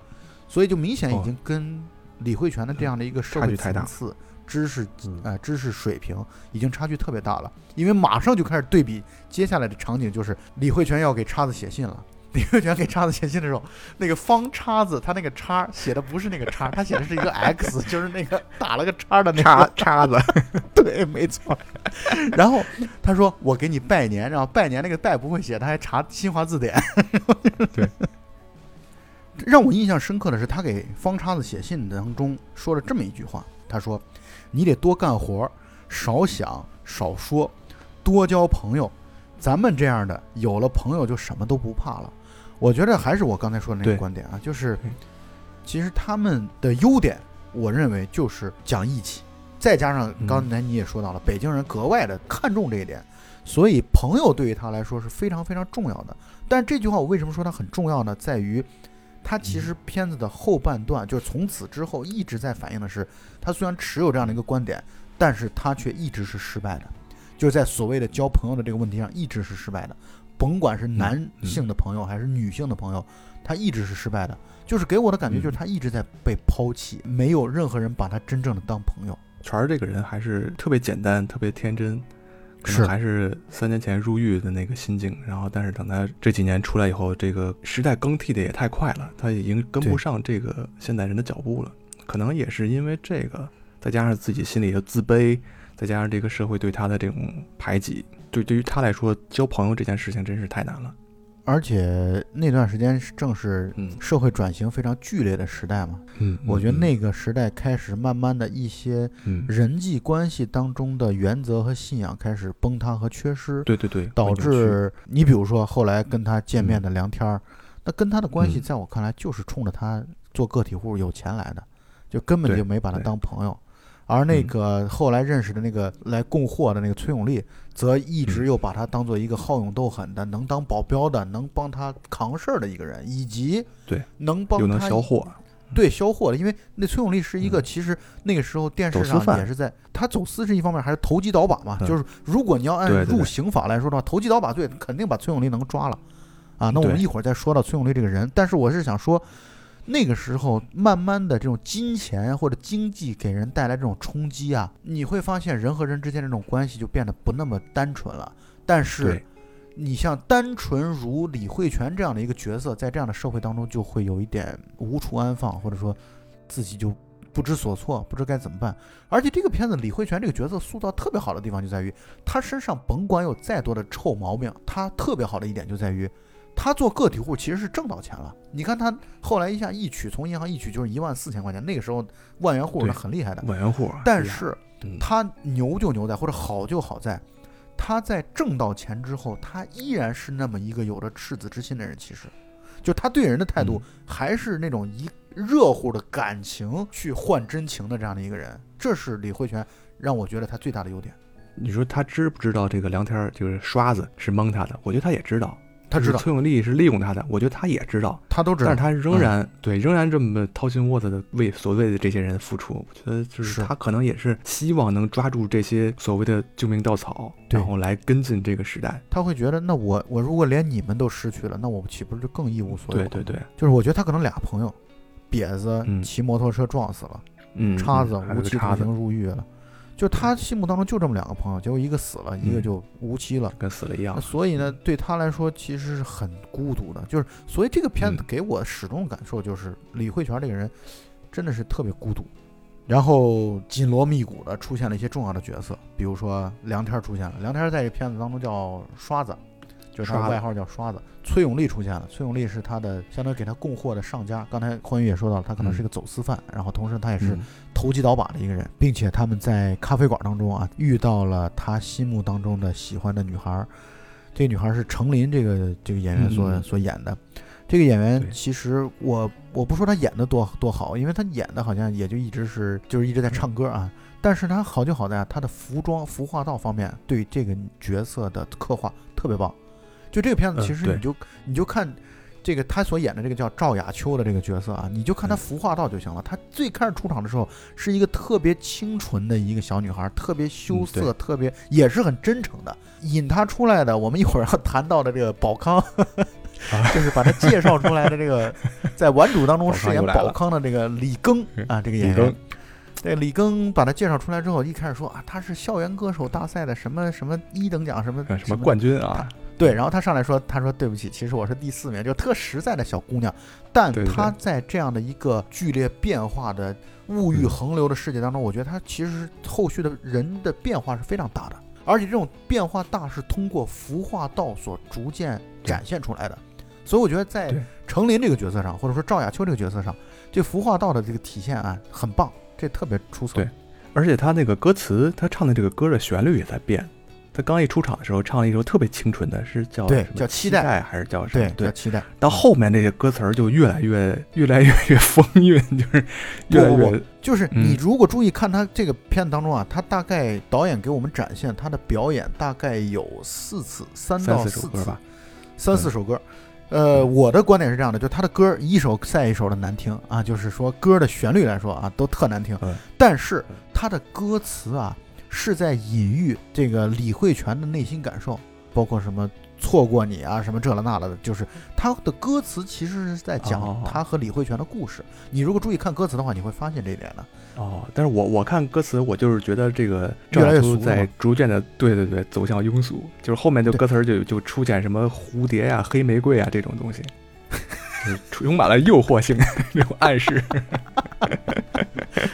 [SPEAKER 1] 所以就明显已
[SPEAKER 2] 哦
[SPEAKER 1] 经跟李慧泉的这样的一个社会层次、知识
[SPEAKER 2] 嗯
[SPEAKER 1] 呃知识水平已经差距特别大了，因为马上就开始对比接下来的场景，就是李慧泉要给叉子写信了。李慧泉给叉子写信的时候，那个方叉子，他那个叉写的不是那个叉，他写的是一个 X，就是那个打了个叉的那
[SPEAKER 2] 叉
[SPEAKER 1] 个。
[SPEAKER 2] 叉子，
[SPEAKER 1] 对，没错。然后他说：“我给你拜年，然后拜年那个拜不会写，他还查新华字典。”
[SPEAKER 2] 对。
[SPEAKER 1] 让我印象深刻的是，他给方叉子写信当中说了这么一句话：“他说，你得多干活，少想，少说，多交朋友。咱们这样的，有了朋友就什么都不怕了。”我觉得还是我刚才说的那个观点啊，就是其实他们的优点，我认为就是讲义气，再加上
[SPEAKER 2] 嗯
[SPEAKER 1] 刚才你也说到了，北京人格外的看重这一点，所以朋友对于他来说是非常非常重要的。但这句话我为什么说它很重要呢？在于他其实片子的后半段，就是从此之后一直在反映的是，他虽然持有这样的一个观点，但是他却一直是失败的，就是在所谓的交朋友的这个问题上一直是失败的，甭管是男性的朋友还是女性的朋友，他一直是失败的。就是给我的感觉就是他一直在被抛弃，没有任何人把他真正的当朋友。
[SPEAKER 2] 全儿这个人还是特别简单，特别天真，可
[SPEAKER 1] 是
[SPEAKER 2] 能还是三年前入狱的那个心境。然后，但是等他这几年出来以后，这个时代更替的也太快了，他已经跟不上这个现代人的脚步了。可能也是因为这个，再加上自己心里的自卑，再加上这个社会对他的这种排挤，对对于他来说，交朋友这件事情真是太难了。
[SPEAKER 1] 而且那段时间是正是
[SPEAKER 2] 嗯。
[SPEAKER 1] 社会转型非常剧烈的时代嘛，
[SPEAKER 2] 嗯，
[SPEAKER 1] 我觉得那个时代开始慢慢的一些
[SPEAKER 2] 嗯，
[SPEAKER 1] 人际关系当中的原则和信仰开始崩塌和缺失，
[SPEAKER 2] 对对对，
[SPEAKER 1] 导致你比如说后来跟他见面的聊天儿，那跟他的关系
[SPEAKER 2] 嗯。
[SPEAKER 1] 在我看来就是冲着他做个体户有钱来的，就根本就没把他当朋友。而那
[SPEAKER 2] 嗯
[SPEAKER 1] 个后来认识的那个来供货的那个崔永利，则一直
[SPEAKER 2] 嗯
[SPEAKER 1] 又把他当做一个好勇斗狠的、能当保镖的、能帮他扛事儿的一个人，以及
[SPEAKER 2] 对
[SPEAKER 1] 能帮
[SPEAKER 2] 又能
[SPEAKER 1] 他
[SPEAKER 2] 销货，
[SPEAKER 1] 对销货。的，因为那崔永利是一个，
[SPEAKER 2] 嗯。
[SPEAKER 1] 其实那个时候电视上
[SPEAKER 2] 走私犯。
[SPEAKER 1] 也是在他走私是一方面，还是投机倒把嘛。
[SPEAKER 2] 嗯。
[SPEAKER 1] 就是如果你要按
[SPEAKER 2] 对对对。
[SPEAKER 1] 入刑法来说的话，投机倒把罪肯定把崔永利能抓了。啊。那我们
[SPEAKER 2] 对。
[SPEAKER 1] 一会儿再说到崔永利这个人，但是我是想说，那个时候慢慢的这种金钱或者经济给人带来这种冲击啊，你会发现人和人之间这种关系就变得不那么单纯了。但是，你像单纯如李慧泉这样的一个角色，在这样的社会当中，就会有一点无处安放，或者说自己就不知所措，不知该怎么办。而且这个片子李慧泉这个角色塑造特别好的地方就在于，他身上甭管有再多的臭毛病，他特别好的一点就在于，他做个体户其实是挣到钱了。你看他后来一下一取，从银行一取就是一万四千块钱，那个时候万元户
[SPEAKER 2] 对
[SPEAKER 1] 那很厉害的。
[SPEAKER 2] 万元户，
[SPEAKER 1] 但是
[SPEAKER 2] 嗯
[SPEAKER 1] 他牛就牛在，或者好就好在，他在挣到钱之后，他依然是那么一个有着赤子之心的人。其实，就他对人的态度
[SPEAKER 2] 嗯
[SPEAKER 1] 还是那种以热乎的感情去换真情的这样的一个人。这是李慧泉让我觉得他最大的优点。
[SPEAKER 2] 你说他知不知道这个梁天儿就是刷子是蒙他的？我觉得他也知道，
[SPEAKER 1] 他知道，
[SPEAKER 2] 崔永利是利用他的，我觉得他也知道，
[SPEAKER 1] 他都知道
[SPEAKER 2] 但是。他仍然、对仍然这么掏心窝子的为所谓的这些人付出。我觉得就是
[SPEAKER 1] 是
[SPEAKER 2] 他可能也是希望能抓住这些所谓的救命稻草，然后来跟进这个时代。
[SPEAKER 1] 他会觉得，那我我如果连你们都失去了，那我岂不是就更一无所有？
[SPEAKER 2] 对对，对，
[SPEAKER 1] 就是我觉得他可能俩朋友，瘪子
[SPEAKER 2] 嗯
[SPEAKER 1] 骑摩托车撞死了。
[SPEAKER 2] 嗯，
[SPEAKER 1] 叉子无期徒刑入狱了，就他心目当中就这么两个朋友，结果一个死了，一个
[SPEAKER 2] 嗯
[SPEAKER 1] 就无期了。
[SPEAKER 2] 跟死了一样。
[SPEAKER 1] 所以呢，对他来说其实是很孤独的，就是所以这个片子
[SPEAKER 2] 嗯
[SPEAKER 1] 给我始终感受就是李慧泉这个人真的是特别孤独。然后紧锣密鼓的出现了一些重要的角色，比如说梁天儿出现了，梁天儿在这片子当中叫刷子，就是外号叫刷子。崔永利出现了，崔永利是他的相当于给他供货的上家。刚才欢愉也说到了，他可能是个走私犯，然后同时他也是
[SPEAKER 2] 嗯
[SPEAKER 1] 投机倒把的一个人，并且他们在咖啡馆当中啊遇到了他心目当中的喜欢的女孩儿，这个女孩儿是程琳这个这个演员所、所演的。这个演员其实我我不说他演的多多好，因为他演的好像也就一直是就是一直在唱歌啊，但是他好就好在啊他的服装服化道方面对这个角色的刻画特别棒。就这个片子，其实你就、你就看这个他所演的这个叫赵雅秋的这个角色啊，你就看他
[SPEAKER 2] 嗯
[SPEAKER 1] 服化道就行了。他最开始出场的时候是一个特别清纯的一个小女孩，特别羞
[SPEAKER 2] 嗯
[SPEAKER 1] 涩，
[SPEAKER 2] 对
[SPEAKER 1] 特别也是很真诚的。引他出来的，我们一会儿要谈到的这个宝康，就是把他介绍出来的这个，在顽主当中饰演宝康的这个李庚啊，这个演员。对李庚把他介绍出来之后，一开始说啊，他是校园歌手大赛的什么什么一等奖什么
[SPEAKER 2] 呃什么冠军啊？
[SPEAKER 1] 对，然后他上来说，他说对不起，其实我是第四名，就特实在的小姑娘，但她在这样的一个剧烈变化的物欲
[SPEAKER 2] 嗯。
[SPEAKER 1] 横流的世界当中，我觉得她其实后续的人的变化是非常大的，而且这种变化大是通过服化道所逐渐展现出来的，所以我觉得在
[SPEAKER 2] 对。
[SPEAKER 1] 程琳这个角色上，或者说赵雅秋这个角色上，这服化道的这个体现啊，很棒，这特别出色。
[SPEAKER 2] 对。而且他那个歌词，他唱的这个歌的旋律也在变。他刚一出场的时候唱了一首特别清纯的，是叫
[SPEAKER 1] 对
[SPEAKER 2] 什么
[SPEAKER 1] 叫期待
[SPEAKER 2] 还是叫什么？
[SPEAKER 1] 对，叫期待。
[SPEAKER 2] 到后面那些歌词儿就越来越越来越越风韵，就是越来
[SPEAKER 1] 不不
[SPEAKER 2] 越
[SPEAKER 1] 就是
[SPEAKER 2] 嗯
[SPEAKER 1] 你如果注意看他这个片子当中啊，他大概导演给我们展现他的表演大概有四次，三
[SPEAKER 2] 三
[SPEAKER 1] 到四
[SPEAKER 2] 首歌吧，。
[SPEAKER 1] 三四首歌。呃，我的观点是这样的，就他的歌一首赛一首的难听啊，就是说歌的旋律来说啊，都特难听
[SPEAKER 2] 嗯。
[SPEAKER 1] 但是他的歌词啊，是在隐喻这个李慧泉的内心感受，包括什么错过你啊，什么这了那了的，就是他的歌词其实是在讲
[SPEAKER 2] 哦
[SPEAKER 1] 他和李慧泉的故事。你如果注意看歌词的话，你会发现这一点的。
[SPEAKER 2] 哦，但是我我看歌词，我就是觉得这个
[SPEAKER 1] 越来越俗在
[SPEAKER 2] 逐渐的，对对对，走向庸俗，就是后面就歌词就就出现什么蝴蝶呀、黑玫瑰啊这种东西，就 是 充满了诱惑性的这种暗示。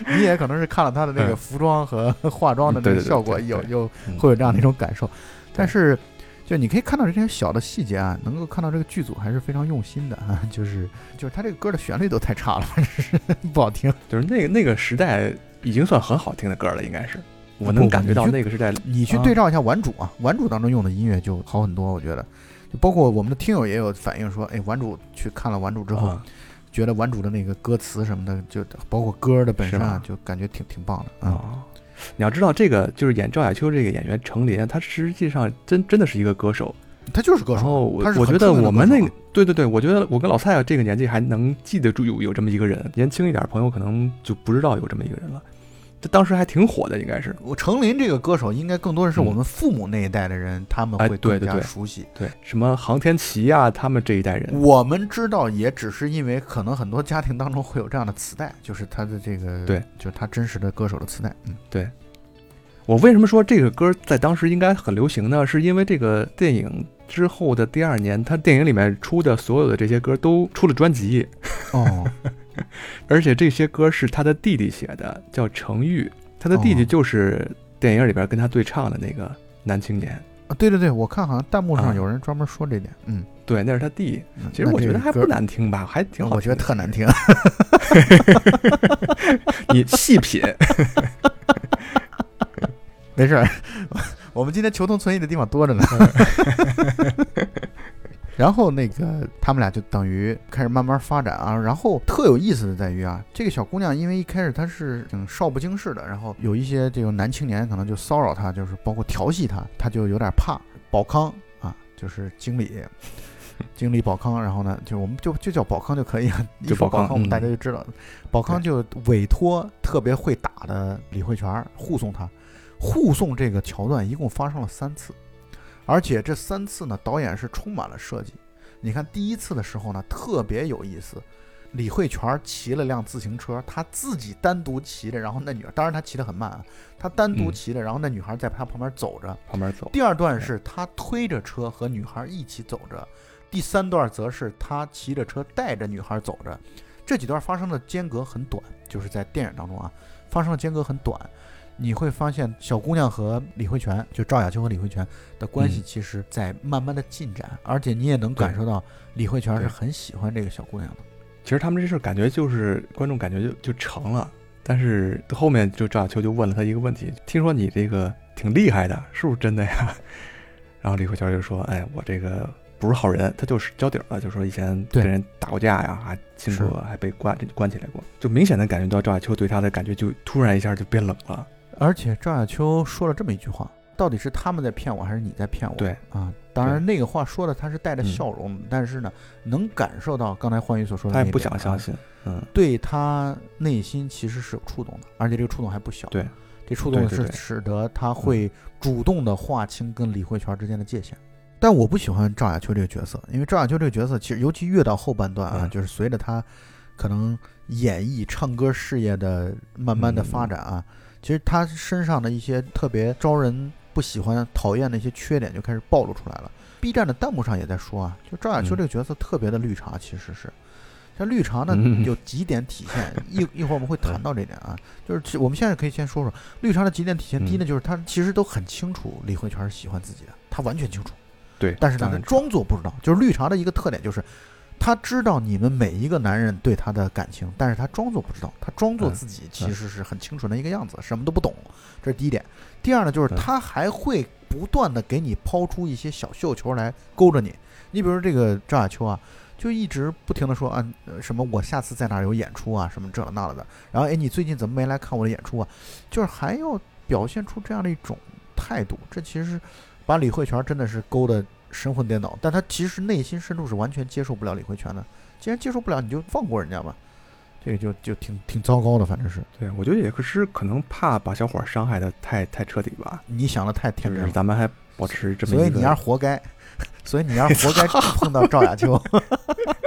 [SPEAKER 1] 你也可能是看了他的那个
[SPEAKER 2] 嗯
[SPEAKER 1] 服装和 化妆的那个效果，有有
[SPEAKER 2] 嗯
[SPEAKER 1] 会有这样的一种感受。但是，就你可以看到这些小的细节啊，能够看到这个剧组还是非常用心的啊。就是就是他这个歌的旋律都太差了，不好听。
[SPEAKER 2] 就是那个那个时代已经算很好听的歌了，应该是我能感觉到那个时代。
[SPEAKER 1] 你去
[SPEAKER 2] 啊
[SPEAKER 1] 对照一下《顽主》啊，《顽主》当中用的音乐就好很多，我觉得。就包括我们的听友也有反映说，哎，《顽主》去看了《顽主》之后，
[SPEAKER 2] 啊
[SPEAKER 1] 觉得《顽主》的那个歌词什么的，就包括歌的本身啊，就感觉挺挺棒的啊。
[SPEAKER 2] 哦，你要知道，这个就是演赵雅秋这个演员程琳，他实际上真真的是一个歌手。
[SPEAKER 1] 他就是歌手然后
[SPEAKER 2] 我我觉得我们那个对对对，我觉得我跟老蔡啊这个年纪还能记得住有有这么一个人，年轻一点的朋友可能就不知道有这么一个人了。这当时还挺火的，应该是。
[SPEAKER 1] 我程琳这个歌手，应该更多的是我们父母那一代的人，他们
[SPEAKER 2] 哎
[SPEAKER 1] 会更加
[SPEAKER 2] 对对对
[SPEAKER 1] 熟悉。
[SPEAKER 2] 对，什么航天旗呀、他们这一代人。
[SPEAKER 1] 我们知道，也只是因为可能很多家庭当中会有这样的磁带，就是他的这个，
[SPEAKER 2] 对，
[SPEAKER 1] 就是他真实的歌手的磁带。嗯，对
[SPEAKER 2] 我为什么说这个歌在当时应该很流行呢？是因为这个电影之后的第二年，他电影里面出的所有的这些歌都出了专辑，
[SPEAKER 1] 哦，
[SPEAKER 2] 而且这些歌是他的弟弟写的，叫程昱，他的弟弟
[SPEAKER 1] 哦
[SPEAKER 2] 就是电影里边跟他对唱的那个男青年。
[SPEAKER 1] 啊对对对，我看好像弹幕
[SPEAKER 2] 啊
[SPEAKER 1] 上有人专门说这点。嗯，
[SPEAKER 2] 对，那是他弟。
[SPEAKER 1] 嗯
[SPEAKER 2] 其实我觉得还不，难听吧，还挺好。
[SPEAKER 1] 我觉得特难。听。
[SPEAKER 2] 你细品，
[SPEAKER 1] 没事儿，我们今天求同存异的地方多着呢。然后那个他们俩就等于开始慢慢发展啊，然后特有意思的在于啊，这个小姑娘因为一开始她是挺少不经事的，然后有一些这个男青年可能就骚扰她，就是包括调戏她，她就有点怕。宝康啊，就是经理，经理宝康，然后呢，就我们就就叫宝康就可以了，一说宝康我们
[SPEAKER 2] 嗯
[SPEAKER 1] 大家就知道了。宝康就委托特别会打的李慧泉护送她，护送这个桥段一共发生了三次，而且这三次呢，导演是充满了设计。你看第一次的时候呢，特别有意思，李慧泉骑了辆自行车，他自己单独骑着，然后那女孩，当然他骑得很慢啊，他单独
[SPEAKER 2] 嗯
[SPEAKER 1] 骑着，然后那女孩在他旁边走着。
[SPEAKER 2] 旁边走。
[SPEAKER 1] 第二段是他推着车和女孩一起走着，第三段则是他骑着车带着女孩走着。这几段发生的间隔很短，就是在电影当中啊，发生的间隔很短。你会发现小姑娘和李慧泉，就赵雅秋和李慧泉的关系，
[SPEAKER 2] 嗯
[SPEAKER 1] 其实在慢慢的进展，而且你也能感受到李慧泉是很喜欢这个小姑娘的。
[SPEAKER 2] 其实他们这事儿感觉就是观众感觉就就成了，但是后面就赵雅秋就问了他一个问题：听说你这个挺厉害的，是不是真的呀？然后李慧泉就说：“哎，我这个不是好人，他就是交底儿了，就说以前
[SPEAKER 1] 对
[SPEAKER 2] 跟人打过架呀，还亲
[SPEAKER 1] 是
[SPEAKER 2] 过，还被关关起来过，就明显的感觉到赵雅秋对他的感觉就突然一下就变冷了。
[SPEAKER 1] 而且赵雅秋说了这么一句话，到底是他们在骗我，还是你在骗我？
[SPEAKER 2] 对
[SPEAKER 1] 啊，当然那个话说的他是带着笑容，但是呢，能感受到刚才欢愉所说的，
[SPEAKER 2] 他也不想相信，嗯，
[SPEAKER 1] 对他内心其实是有触动的，而且这个触动还不小。
[SPEAKER 2] 对，
[SPEAKER 1] 这触动是使得他会主动的划清跟李慧泉之间的界限。但我不喜欢赵雅秋这个角色，因为赵雅秋这个角色其实尤其越到后半段啊，就是随着他可能演艺唱歌事业的慢慢的发展啊。其实他身上的一些特别招人不喜欢、讨厌的一些缺点就开始暴露出来了。B 站的弹幕上也在说啊，就赵雅秋这个角色特别的绿茶，其实是。像绿茶呢，有几点体现，一一会儿我们会谈到这点啊。就是我们现在可以先说说绿茶的几点体现。第一呢，就是他其实都很清楚李慧泉是喜欢自己的，他完全清楚。
[SPEAKER 2] 对。
[SPEAKER 1] 但是呢，他装作不知道。就是绿茶的一个特点就是。他知道你们每一个男人对他的感情，但是他装作不知道，他装作自己其实是很清纯的一个样子，什么都不懂。这是第一点。第二呢，就是他还会不断的给你抛出一些小绣球来勾着你。你比如说这个赵亚秋啊，就一直不停的说啊，什么我下次在哪儿有演出啊，什么这了那了的。然后哎，你最近怎么没来看我的演出啊？就是还要表现出这样的一种态度。这其实把李慧泉真的是勾的。神魂颠倒，但他其实内心深处是完全接受不了李慧泉的。既然接受不了，你就放过人家吧。这个就就挺挺糟糕的，反正是。
[SPEAKER 2] 对，我觉得也可是可能怕把小伙伤害的太太彻底吧。
[SPEAKER 1] 你想的太天真了。
[SPEAKER 2] 咱们还保持这么。
[SPEAKER 1] 所以你要活该，所以你要活该碰到赵雅秋。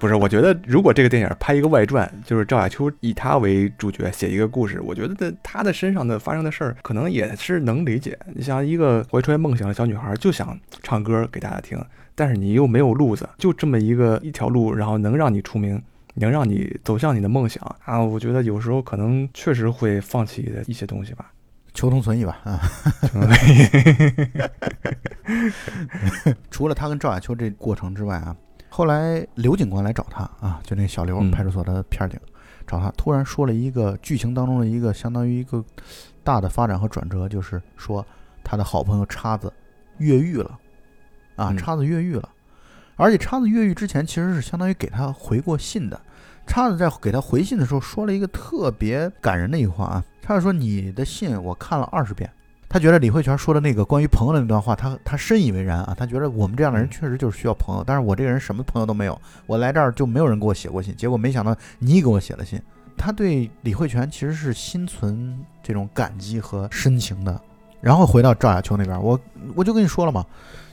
[SPEAKER 2] 不是，我觉得如果这个电影拍一个外传，就是赵雅秋以他为主角写一个故事，我觉得他的身上的发生的事儿，可能也是能理解。你像一个怀揣梦想的小女孩，就想唱歌给大家听，但是你又没有路子，就这么一个一条路，然后能让你出名，能让你走向你的梦想啊！我觉得有时候可能确实会放弃的一些东西吧，
[SPEAKER 1] 求同存异吧啊。除了他跟赵雅秋这过程之外啊。后来刘警官来找他啊，就那小刘派出所的片警，找他，突然说了一个剧情当中的一个相当于一个大的发展和转折，就是说他的好朋友叉子越狱了，啊，叉子越狱了，而且叉子越狱之前其实是相当于给他回过信的，叉子在给他回信的时候说了一个特别感人的一句话啊，叉子说你的信我看了二十遍。他觉得李慧泉说的那个关于朋友的那段话，他他深以为然啊。他觉得我们这样的人确实就是需要朋友，但是我这个人什么朋友都没有，我来这儿就没有人给我写过信。结果没想到你给我写了信。他对李慧泉其实是心存这种感激和深情的。然后回到赵雅秋那边，我我就跟你说了嘛，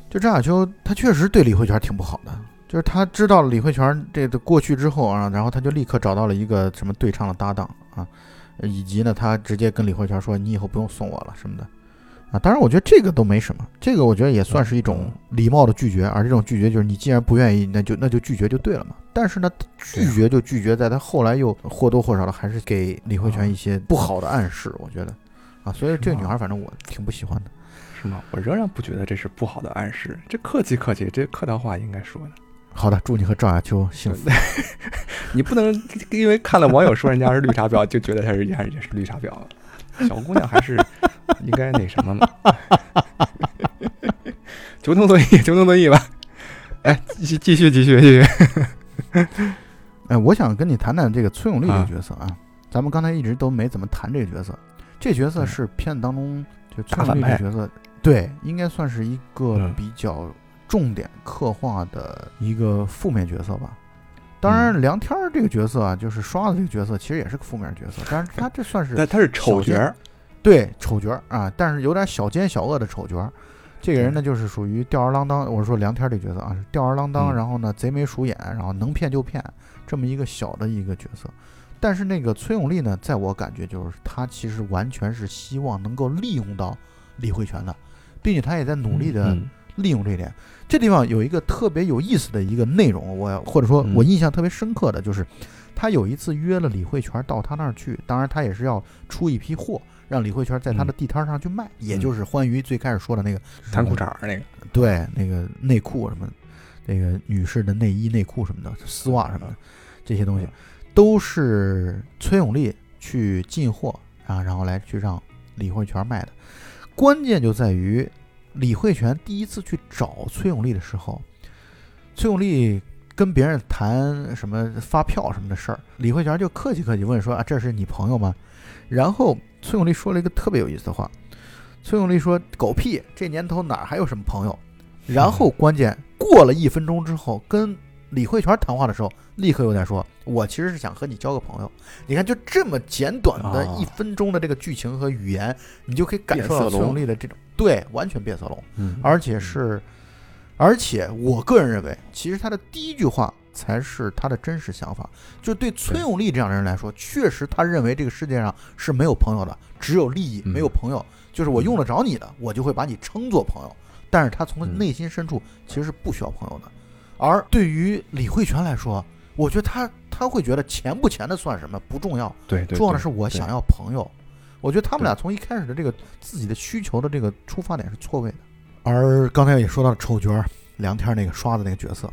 [SPEAKER 1] 就赵雅秋他确实对李慧泉挺不好的，就是他知道了李慧泉这个过去之后啊，然后他就立刻找到了一个什么对唱的搭档啊，以及呢，他直接跟李慧泉说，你以后不用送我了什么的。啊，当然，我觉得这个都没什么，这个我觉得也算是一种礼貌的拒绝，而这种拒绝就是你既然不愿意，那就那就拒绝就对了嘛。但是呢，拒绝就拒绝，在他后来又或多或少的还是给李慧泉一些不好的暗示，我觉得，啊，所以这个女孩反正我挺不喜欢的，
[SPEAKER 2] 是吗？我仍然不觉得这是不好的暗示，这客气客气，这客套话应该说的。
[SPEAKER 1] 好的，祝你和赵雅秋幸福。
[SPEAKER 2] 你不能因为看了网友说人家是绿茶婊，就觉得他是家也是绿茶婊了。小姑娘还是应该那什么嘛，求同存异，求同存异吧。哎，继续继续继续继续。
[SPEAKER 1] 哎，我想跟你谈谈这个崔永利这个角色啊。咱们刚才一直都没怎么谈这个角色，这角色是片子当中就崔永利这个角色，对，应该算是一个比较重点刻画的一个负面角色吧。当然，梁天儿这个角色啊，就是刷子这个角色，其实也是个负面角色。但是他这算是，
[SPEAKER 2] 但他是丑角，
[SPEAKER 1] 对，丑角啊，但是有点小奸小恶的丑角。这个人呢，就是属于吊儿郎当。我说梁天儿这角色啊，是吊儿郎当，然后呢，贼眉鼠眼，然后能骗就骗，这么一个小的一个角色。但是那个崔永利呢，在我感觉就是他其实完全是希望能够利用到李慧泉的，并且他也在努力的。利用这一点，这地方有一个特别有意思的一个内容，我或者说我印象特别深刻的就是，他有一次约了李慧泉到他那儿去，当然他也是要出一批货，让李慧泉在他的地摊上去卖，也就是欢愉最开始说的那个
[SPEAKER 2] 弹裤衩那个，
[SPEAKER 1] 对，那个内裤什么，那个女士的内衣内裤什么的，丝袜什么的，这些东西都是崔永利去进货啊，然后来去让李慧泉卖的，关键就在于。李慧泉第一次去找崔永利的时候，崔永利跟别人谈什么发票什么的事儿，李慧泉就客气客气问说：“啊，这是你朋友吗？”然后崔永利说了一个特别有意思的话，崔永利说：“狗屁，这年头哪还有什么朋友？”然后关键过了一分钟之后，跟李慧泉谈话的时候，立刻有点说：“我其实是想和你交个朋友。”你看，就这么简短的
[SPEAKER 2] 啊
[SPEAKER 1] 一分钟的这个剧情和语言，你就可以感受到崔
[SPEAKER 2] 变色龙
[SPEAKER 1] 永利的这种对，完全变色龙。
[SPEAKER 2] 嗯
[SPEAKER 1] 而且是，而且我个人认为，其实他的第一句话才是他的真实想法。就对崔永利这样的人来说，确实他认为这个世界上是没有朋友的，只有利益，
[SPEAKER 2] 嗯
[SPEAKER 1] 没有朋友。就是我用得着你的，我就会把你称作朋友。但是他从
[SPEAKER 2] 嗯
[SPEAKER 1] 内心深处其实是不需要朋友的。而对于李慧泉来说，我觉得他他会觉得钱不钱的算什么，不重要。
[SPEAKER 2] 对对，
[SPEAKER 1] 重要的是我想要朋友。我觉得他们俩从一开始的这个自己的需求的这个出发点是错位的。而刚才也说到了丑角儿梁天那个刷子那个角色，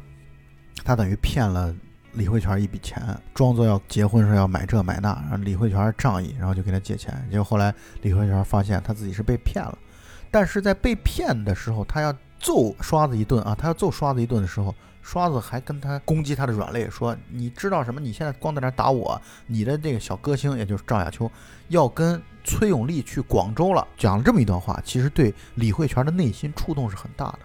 [SPEAKER 1] 他等于骗了李慧泉一笔钱，装作要结婚是要买这买那，然后李慧泉仗义，然后就给他借钱。结果后来李慧泉发现他自己是被骗了，但是在被骗的时候，他要揍刷子一顿啊，他要揍刷子一顿的时候，刷子还跟他攻击他的软肋，说你知道什么？你现在光在那打我，你的这个小歌星，也就是赵雅秋，要跟崔永利去广州了，讲了这么一段话，其实对李慧泉的内心触动是很大的。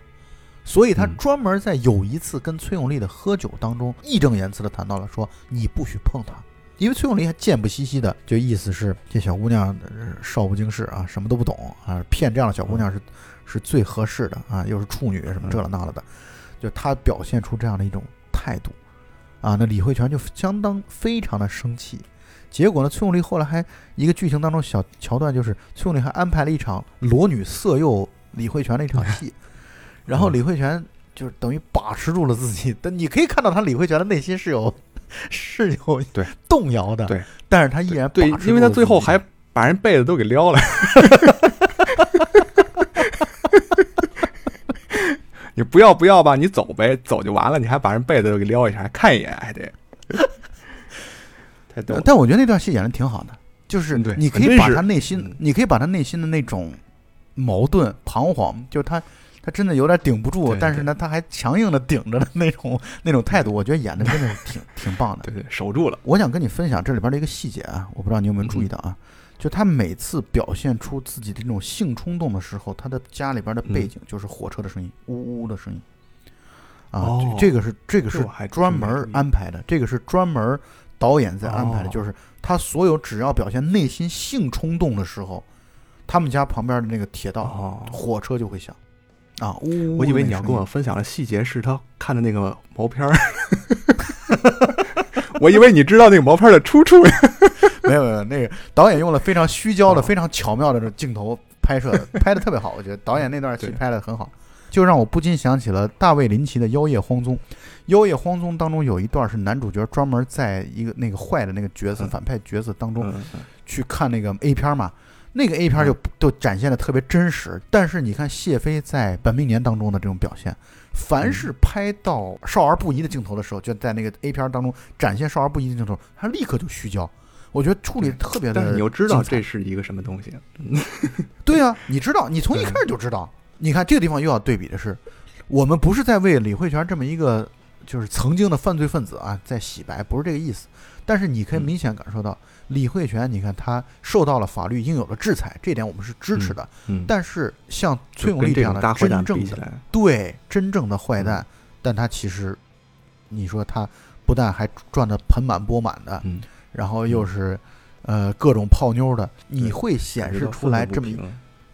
[SPEAKER 1] 所以他专门在有一次跟崔永利的喝酒当中，义正言辞地谈到了说你不许碰她，因为崔永利还贱不兮兮的，就意思是这小姑娘少不经事啊，什么都不懂啊，骗这样的小姑娘是是最合适的啊，又是处女什么这了那了的，就他表现出这样的一种态度。啊，那李慧泉就相当非常的生气。结果呢，崔永利后来还一个剧情当中小桥段，就是崔永利还安排了一场裸女色诱李慧泉的一场戏，然后李慧泉就是等于把持住了自己，但你可以看到他李慧泉的内心是有是有
[SPEAKER 2] 对。
[SPEAKER 1] 动摇的，
[SPEAKER 2] 对，
[SPEAKER 1] 但是他依然
[SPEAKER 2] 对因为他最后还把人被子都给撩了。你不要不要吧，你走呗，走就完了，你还把人被子都给撩一下，还看一眼，还得，太逗了。
[SPEAKER 1] 但我觉得那段戏演的挺好的，就是你可以把他内心
[SPEAKER 2] 嗯，
[SPEAKER 1] 你可以把他内心的那种矛盾、彷徨，就是他他真的有点顶不住，
[SPEAKER 2] 对对
[SPEAKER 1] 但是呢，他还强硬的顶着的那种那种态度，我觉得演的真的是挺挺棒的。
[SPEAKER 2] 对对，守住了。
[SPEAKER 1] 我想跟你分享这里边的一个细节啊，我不知道你有没有注意到啊，就他每次表现出自己的这种性冲动的时候，他的家里边的背景就是火车的声音，呜呜的声音。啊，
[SPEAKER 2] 哦
[SPEAKER 1] 这这个是这个是专门安排的，这个是专门导演在安排的，
[SPEAKER 2] 哦。
[SPEAKER 1] 就是他所有只要表现内心性冲动的时候，他们家旁边的那个铁道、
[SPEAKER 2] 哦，
[SPEAKER 1] 火车就会响，啊，呜呜。
[SPEAKER 2] 我以为你要跟我分享的细节是他看的那个毛片儿，我以为你知道那个毛片儿的出处呀。
[SPEAKER 1] 没有没有，那个导演用了非常虚焦的、
[SPEAKER 2] 哦
[SPEAKER 1] 非常巧妙的这镜头拍摄的，拍的特别好，我觉得导演那段戏拍的很好，就让我不禁想起了大卫林奇的《妖夜荒踪》。《妖夜荒踪》当中有一段是男主角专门在一个那个坏的那个角色、
[SPEAKER 2] 嗯
[SPEAKER 1] 反派角色当中去看那个 A 片嘛，那个 A 片就就展现的特别真实。但是你看谢飞在《本命年》当中的这种表现，凡是拍到少儿不宜的镜头的时候，就在那个 A 片当中展现少儿不宜的镜头，他立刻就虚焦。我觉得处理特别的，
[SPEAKER 2] 但是你又知道这是一个什么东西，
[SPEAKER 1] 对啊，你知道，你从一开始就知道。你看这个地方又要对比的是，我们不是在为李慧泉这么一个就是曾经的犯罪分子啊在洗白，不是这个意思。但是你可以
[SPEAKER 2] 嗯
[SPEAKER 1] 明显感受到，李慧泉，你看他受到了法律应有的制裁，这点我们是支持的。
[SPEAKER 2] 嗯，
[SPEAKER 1] 但是像崔永利
[SPEAKER 2] 这
[SPEAKER 1] 样的真正对真正的坏蛋
[SPEAKER 2] 嗯，
[SPEAKER 1] 但他其实，你说他不但还赚得盆满钵满的，
[SPEAKER 2] 嗯，
[SPEAKER 1] 然后又是呃各种泡妞的，你会显示出来这么一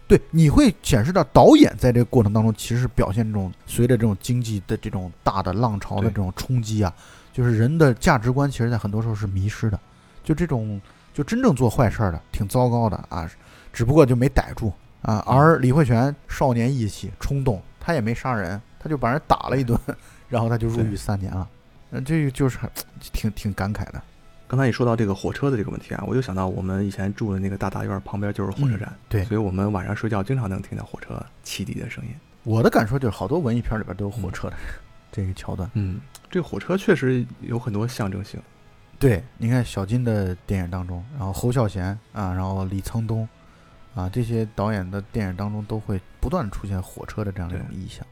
[SPEAKER 1] 对，你会显示到导演在这个过程当中，其实表现这种随着这种经济的这种大的浪潮的这种冲击啊，就是人的价值观，其实在很多时候是迷失的。就这种，就真正做坏事儿的，挺糟糕的啊，只不过就没逮住啊。而李慧泉少年义气、冲动，他也没杀人，他就把人打了一顿，然后他就入狱三年了。嗯，这个就是挺挺感慨的。
[SPEAKER 2] 刚才你说到这个火车的这个问题啊，我就想到我们以前住的那个大大院旁边就是火车站，
[SPEAKER 1] 对
[SPEAKER 2] 所以我们晚上睡觉经常能听到火车汽笛的声音。
[SPEAKER 1] 我的感受就是，好多文艺片里边都有火车的这个桥段。
[SPEAKER 2] 嗯，这个火车确实有很多象征性。
[SPEAKER 1] 对，你看小金的电影当中，然后侯孝贤啊，然后李沧东啊，这些导演的电影当中都会不断出现火车的这样一种意象，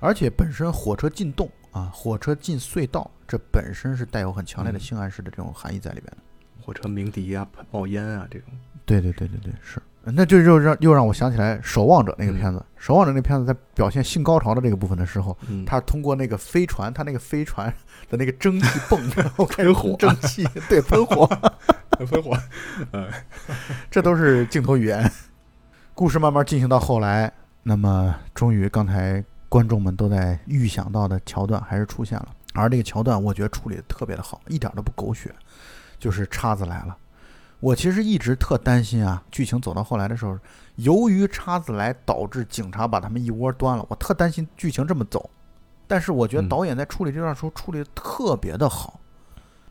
[SPEAKER 1] 而且本身火车进洞啊，火车进隧道，这本身是带有很强烈的
[SPEAKER 2] 嗯
[SPEAKER 1] 性暗示的这种含义在里边的。
[SPEAKER 2] 火车鸣笛啊、冒烟啊这种。
[SPEAKER 1] 对对对对对，是。那就又让又让我想起来《守望者》那个片子，守望者》那片子在表现性高潮的这个部分的时候，
[SPEAKER 2] 嗯，
[SPEAKER 1] 他通过那个飞船，他那个飞船的那个蒸汽泵，然后开始
[SPEAKER 2] 喷火
[SPEAKER 1] 蒸汽，对，喷火，
[SPEAKER 2] 喷火，嗯
[SPEAKER 1] 这都是镜头语言。故事慢慢进行到后来，那么终于刚才观众们都在预想到的桥段还是出现了，而这个桥段我觉得处理的特别的好，一点都不狗血，就是叉子来了。我其实一直特担心啊，剧情走到后来的时候，由于叉子来导致警察把他们一窝端了，我特担心剧情这么走。但是我觉得
[SPEAKER 2] 嗯
[SPEAKER 1] 导演在处理这段时候处理的特别的好。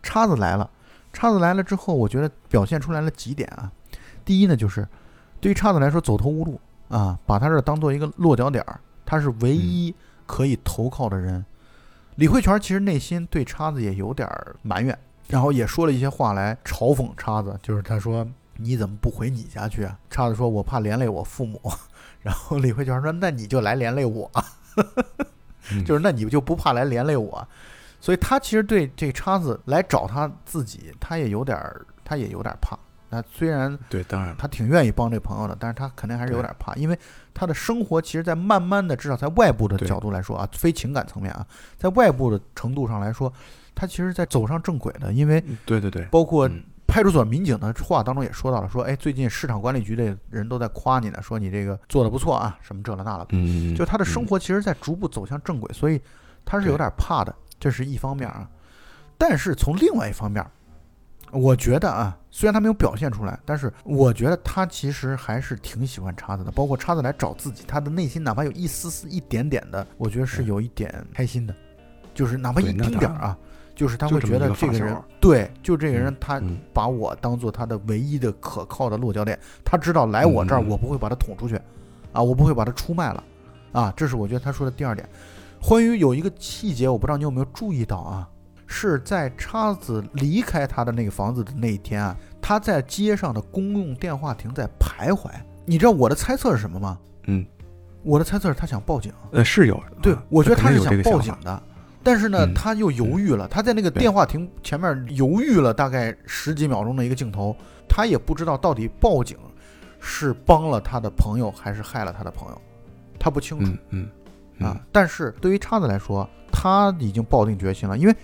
[SPEAKER 1] 叉子来了，叉子来了之后，我觉得表现出来了几点啊。第一呢，就是对于叉子来说走投无路啊，把他这儿当做一个落脚点儿，他是唯一可以投靠的人。李慧泉其实内心对叉子也有点儿埋怨，然后也说了一些话来嘲讽叉子，就是他说你怎么不回你家去啊？叉子说我怕连累我父母，然后李慧泉说那你就来连累我，
[SPEAKER 2] 嗯。
[SPEAKER 1] 就是那你就不怕来连累我？所以他其实对这叉子来找他自己，他也有点儿，他也有点儿怕。那虽然
[SPEAKER 2] 对，当然，
[SPEAKER 1] 他挺愿意帮这朋友的，但是他肯定还是有点怕，因为他的生活其实，在慢慢的，至少在外部的角度来说啊，非情感层面啊，在外部的程度上来说，他其实在走上正轨的，因为
[SPEAKER 2] 嗯对对对，
[SPEAKER 1] 包括
[SPEAKER 2] 嗯。
[SPEAKER 1] 派出所民警的话当中也说到了，说，哎，最近市场管理局的人都在夸你呢，说你这个做的不错啊，什么这了那了，
[SPEAKER 2] 嗯，
[SPEAKER 1] 就他的生
[SPEAKER 2] 嗯
[SPEAKER 1] 活其实在逐步走向正轨，所以他是有点怕的，这是一方面啊。但是从另外一方面，我觉得啊，虽然他没有表现出来，但是我觉得他其实还是挺喜欢叉子的。包括叉子来找自己，他的内心哪怕有一丝丝、一点点的，我觉得是有一点开心的，就是哪怕一丁点儿啊，就是他会觉得
[SPEAKER 2] 这个
[SPEAKER 1] 人对，就这个人他
[SPEAKER 2] 嗯
[SPEAKER 1] 把我当做他的唯一的可靠的落脚点，他知道来我这儿我不会把他捅出去，啊，我不会把他出卖了，啊，这是我觉得他说的第二点。关于有一个细节，我不知道你有没有注意到啊，是在叉子离开他的那个房子的那一天啊，他在街上的公用电话亭在徘徊。你知道我的猜测是什么吗？
[SPEAKER 2] 嗯，
[SPEAKER 1] 我的猜测是他想报警。
[SPEAKER 2] 呃是有，
[SPEAKER 1] 对
[SPEAKER 2] 啊，
[SPEAKER 1] 我觉得他是想报警的，但是呢，
[SPEAKER 2] 嗯
[SPEAKER 1] 他又犹豫了。他在那个电话亭前面犹豫了大概十几秒钟的一个镜头，他也不知道到底报警是帮了他的朋友还是害了他的朋友，他不清楚
[SPEAKER 2] 嗯嗯
[SPEAKER 1] 啊。，但是对于叉子来说，他已经抱定决心了，因为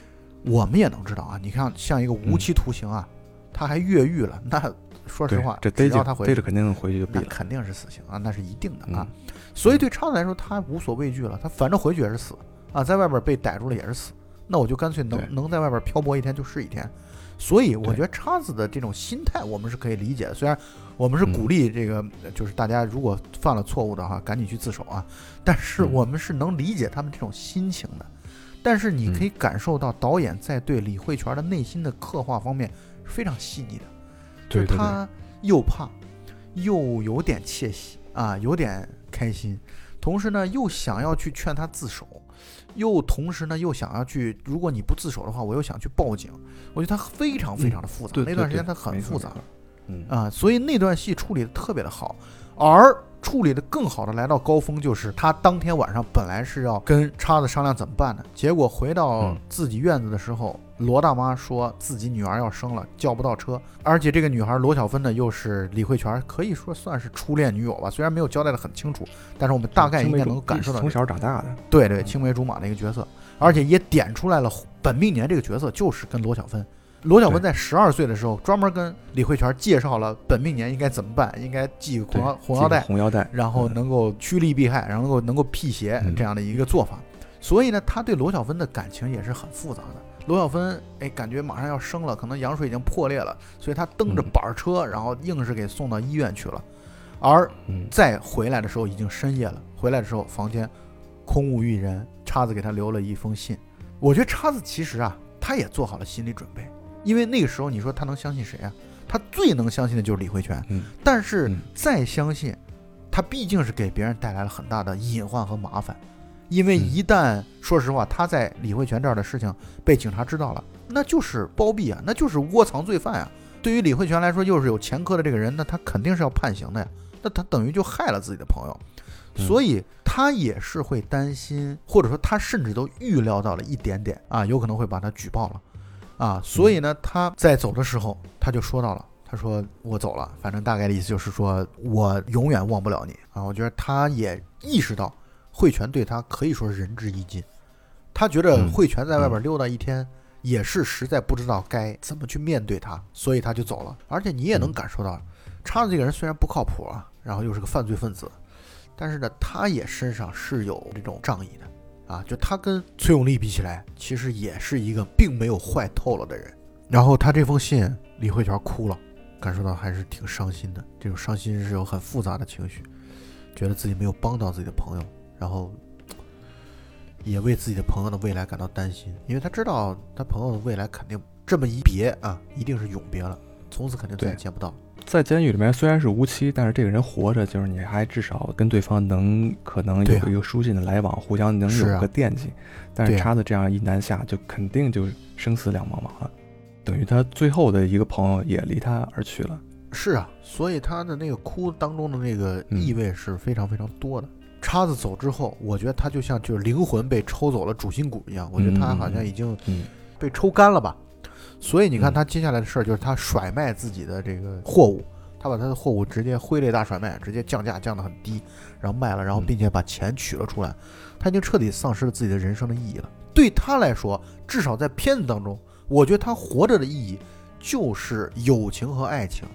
[SPEAKER 1] 我们也能知道啊，你看像一个无期徒刑啊，他还越狱了，那说实话，
[SPEAKER 2] 这逮着
[SPEAKER 1] 他回去
[SPEAKER 2] 逮着肯定回去就毙了，
[SPEAKER 1] 那肯定是死刑啊，那是一定的啊。
[SPEAKER 2] 嗯
[SPEAKER 1] 所以对叉子来说，他无所畏惧了，他反正回去也是死啊，在外边被逮住了也是死，那我就干脆能能在外边漂泊一天就是一天。所以我觉得叉子的这种心态，我们是可以理解的。虽然我们是
[SPEAKER 2] 嗯
[SPEAKER 1] 鼓励这个，就是大家如果犯了错误的话，赶紧去自首啊，但是
[SPEAKER 2] 嗯
[SPEAKER 1] 我们是能理解他们这种心情的。但是你可
[SPEAKER 2] 嗯
[SPEAKER 1] 以感受到导演在对李慧泉的内心的刻画方面是非常细腻的。就是他又怕，又有点窃喜啊，有点开心，同时呢又想要去劝他自首，又同时呢又想要去，如果你不自首的话，我又想去报警。我觉得他非常非常的复杂，
[SPEAKER 2] 对对对
[SPEAKER 1] 那段时间他很复杂
[SPEAKER 2] 嗯
[SPEAKER 1] 啊，所以那段戏处理的特别的好，而。处理的更好的来到高峰，就是他当天晚上本来是要跟叉子商量怎么办的，结果回到
[SPEAKER 2] 嗯
[SPEAKER 1] 自己院子的时候，罗大妈说自己女儿要生了，叫不到车，而且这个女孩罗小芬呢，又是李慧泉，可以说算是初恋女友吧，虽然没有交代的很清楚，但是我们大概应该能够感受到
[SPEAKER 2] 从，小长大的，
[SPEAKER 1] 对对，青梅竹马的一个角色，而且也点出来了本命年这个角色就是跟罗小芬。罗小芬在十二岁的时候，专门跟李慧泉介绍了本命年应该怎么办，应该系个红红腰带，
[SPEAKER 2] 红腰带，
[SPEAKER 1] 然后能够趋利避害，然后能够能够辟邪
[SPEAKER 2] 嗯
[SPEAKER 1] 这样的一个做法。所以呢，他对罗小芬的感情也是很复杂的。罗小芬哎，感觉马上要生了，可能羊水已经破裂了，所以他蹬着
[SPEAKER 2] 嗯
[SPEAKER 1] 板儿车，然后硬是给送到医院去了。而
[SPEAKER 2] 嗯
[SPEAKER 1] 再回来的时候已经深夜了，回来的时候房间空无一人，叉子给他留了一封信。我觉得叉子其实啊，他也做好了心理准备，因为那个时候你说他能相信谁啊？他最能相信的就是李慧泉。
[SPEAKER 2] 嗯
[SPEAKER 1] 但是
[SPEAKER 2] 嗯
[SPEAKER 1] 再相信，他毕竟是给别人带来了很大的隐患和麻烦，因为
[SPEAKER 2] 嗯
[SPEAKER 1] 一旦说实话，他在李慧泉这儿的事情被警察知道了，那就是包庇啊，那就是窝藏罪犯啊。对于李慧泉来说，又是有前科的这个人，那他肯定是要判刑的呀。那他等于就害了自己的朋友，
[SPEAKER 2] 嗯
[SPEAKER 1] 所以他也是会担心，或者说他甚至都预料到了一点点啊，有可能会把他举报了啊。所以呢，他在走的时候，他就说到了，他说我走了，反正大概的意思就是说我永远忘不了你啊。我觉得他也意识到惠泉对他可以说仁至义尽，他觉得惠泉在外边溜达一天。也是实在不知道该怎么去面对他，所以他就走了。而且你也能感受到，叉子这个人虽然不靠谱啊，然后又是个犯罪分子，但是呢，他也身上是有这种仗义的啊。就他跟崔永利比起来，其实也是一个并没有坏透了的人。然后他这封信，李慧泉哭了，感受到还是挺伤心的。这种伤心是有很复杂的情绪，觉得自己没有帮到自己的朋友，然后也为自己的朋友的未来感到担心，因为他知道他朋友的未来肯定这么一别啊，一定是永别了，从此肯定再也见不到。
[SPEAKER 2] 在监狱里面虽然是无期，但是这个人活着，就是你还至少跟对方能可能有一个书信的来往，互相能有个惦记。但是叉子这样一南下，就肯定就生死两茫茫了，等于他最后的一个朋友也离他而去了。
[SPEAKER 1] 是啊，所以他的那个哭当中的那个
[SPEAKER 2] 嗯
[SPEAKER 1] 意味是非常非常多的。叉子走之后，我觉得他就像就是灵魂被抽走了主心骨一样，我觉得他好像已经
[SPEAKER 2] 嗯
[SPEAKER 1] 被抽干了吧。所以你看
[SPEAKER 2] 嗯
[SPEAKER 1] 他接下来的事儿就是他甩卖自己的这个货物，他把他的货物直接挥泪大甩卖，直接降价降得很低，然后卖了，然后
[SPEAKER 2] 嗯
[SPEAKER 1] 并且把钱取了出来，他已经彻底丧失了自己的人生的意义了。对他来说，至少在片子当中，我觉得他活着的意义就是友情和爱情。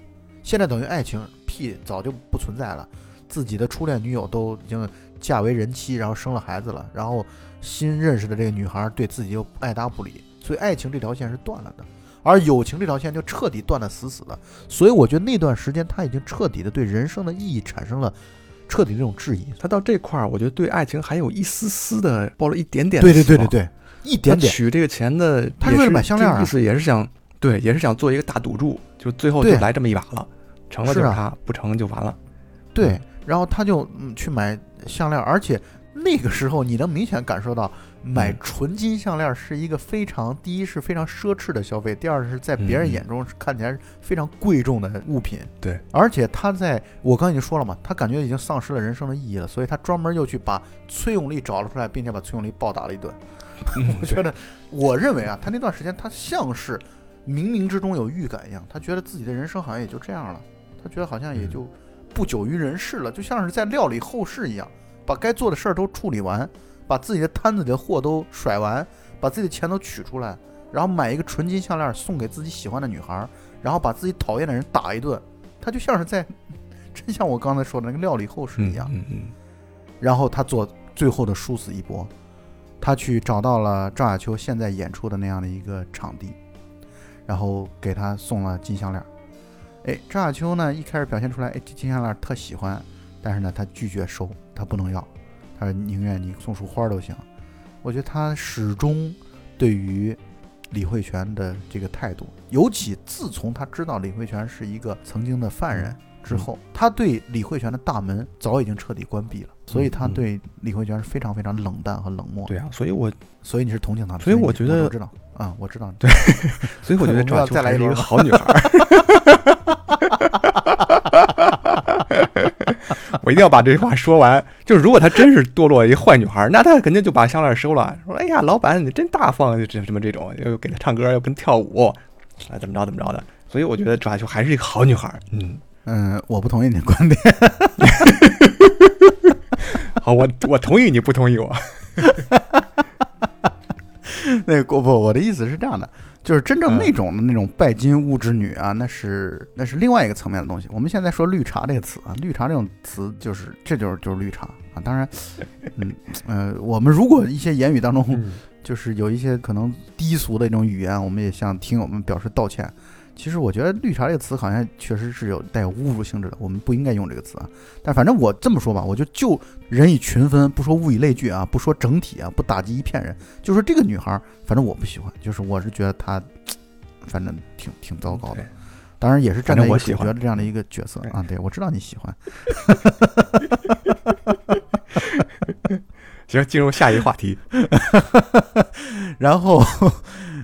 [SPEAKER 1] 现在等于爱情屁早就不存在了，自己的初恋女友都已经嫁为人妻，然后生了孩子了，然后新认识的这个女孩对自己又爱搭不理，所以爱情这条线是断了的，而友情这条线就彻底断得死死的。所以我觉得那段时间他已经彻底的对人生的意义产生了彻底这种质疑。
[SPEAKER 2] 他到这块儿，我觉得对爱情还有一丝丝的抱了一点点
[SPEAKER 1] 对对对对对，一点点。
[SPEAKER 2] 取这个钱的，
[SPEAKER 1] 他是为了买项链啊
[SPEAKER 2] 意思也是想对，也是想做一个大赌注，就最后就来这么一把了，成了就是他，不成就完了。
[SPEAKER 1] 对，然后他就嗯去买项链，而且那个时候你能明显感受到买
[SPEAKER 2] 嗯
[SPEAKER 1] 纯金项链是一个非常，第一是非常奢侈的消费，第二是在别人眼中看起来非常贵重的物品。
[SPEAKER 2] 对，
[SPEAKER 1] 而且他在我刚才已经说了嘛，他感觉已经丧失了人生的意义了，所以他专门又去把崔永利找了出来，并且把崔永利暴打了一顿。我觉得，我认为啊，他那段时间他像是冥冥之中有预感一样，他觉得自己的人生好像也就这样了，他觉得好像也
[SPEAKER 2] 嗯
[SPEAKER 1] 就不久于人世了，就像是在料理后事一样，把该做的事儿都处理完，把自己的摊子里的货都甩完，把自己的钱都取出来，然后买一个纯金项链送给自己喜欢的女孩，然后把自己讨厌的人打一顿，他就像是在，真像我刚才说的那个料理后事一样。
[SPEAKER 2] 嗯嗯
[SPEAKER 1] 然后他做最后的殊死一搏，他去找到了赵雅秋现在演出的那样的一个场地，然后给他送了金项链。哎，赵雅秋呢一开始表现出来，哎，这金项链特喜欢，但是呢他拒绝收，他不能要，他说宁愿你送束花都行。我觉得他始终对于李慧泉的这个态度，尤其自从他知道李慧泉是一个曾经的犯人之后，他对李慧泉的大门早已经彻底关闭了，所以他
[SPEAKER 2] 嗯
[SPEAKER 1] 对李慧泉是非常非常冷淡和冷漠。
[SPEAKER 2] 对啊，所以我
[SPEAKER 1] 所以你是同情他的，
[SPEAKER 2] 所以我觉得
[SPEAKER 1] 我知道啊，我知道。
[SPEAKER 2] 对 所以我觉得赵秋还是一个
[SPEAKER 1] 再来一轮吗
[SPEAKER 2] 好女孩儿。我一定要把这句话说完。就是如果她真是堕落一坏女孩儿，那她肯定就把项链收了，说：“哎呀，老板你真大方，就这什么这种，又给她唱歌，又跟跳舞，啊怎么着怎么着的。”所以我觉得赵雅秋还是一个好女孩儿。嗯，
[SPEAKER 1] 嗯，我不同意你的观点。
[SPEAKER 2] 好，我我同意你不同意我。
[SPEAKER 1] 那个我不，我的意思是这样的，就是真正
[SPEAKER 2] 嗯
[SPEAKER 1] 那种的那种拜金物质女啊，那是那是另外一个层面的东西。我们现在说绿茶这个词啊，绿茶这种词就是这就是就是绿茶啊。当然，嗯呃，我们如果一些言语当中
[SPEAKER 2] 嗯
[SPEAKER 1] 就是有一些可能低俗的一种语言，我们也向听友们表示道歉。其实我觉得“绿茶”这个词好像确实是有带有侮辱性质的，我们不应该用这个词啊。但反正我这么说吧，我就就人以群分，不说物以类聚啊，不说整体啊，不打击一片人，就说这个女孩儿，反正我不喜欢，就是我是觉得她，反正挺挺糟糕的。当然也是站在
[SPEAKER 2] 我喜欢
[SPEAKER 1] 角的这样的一个角色啊，对我知道你喜欢。
[SPEAKER 2] 行，进入下一个话题。
[SPEAKER 1] 然后，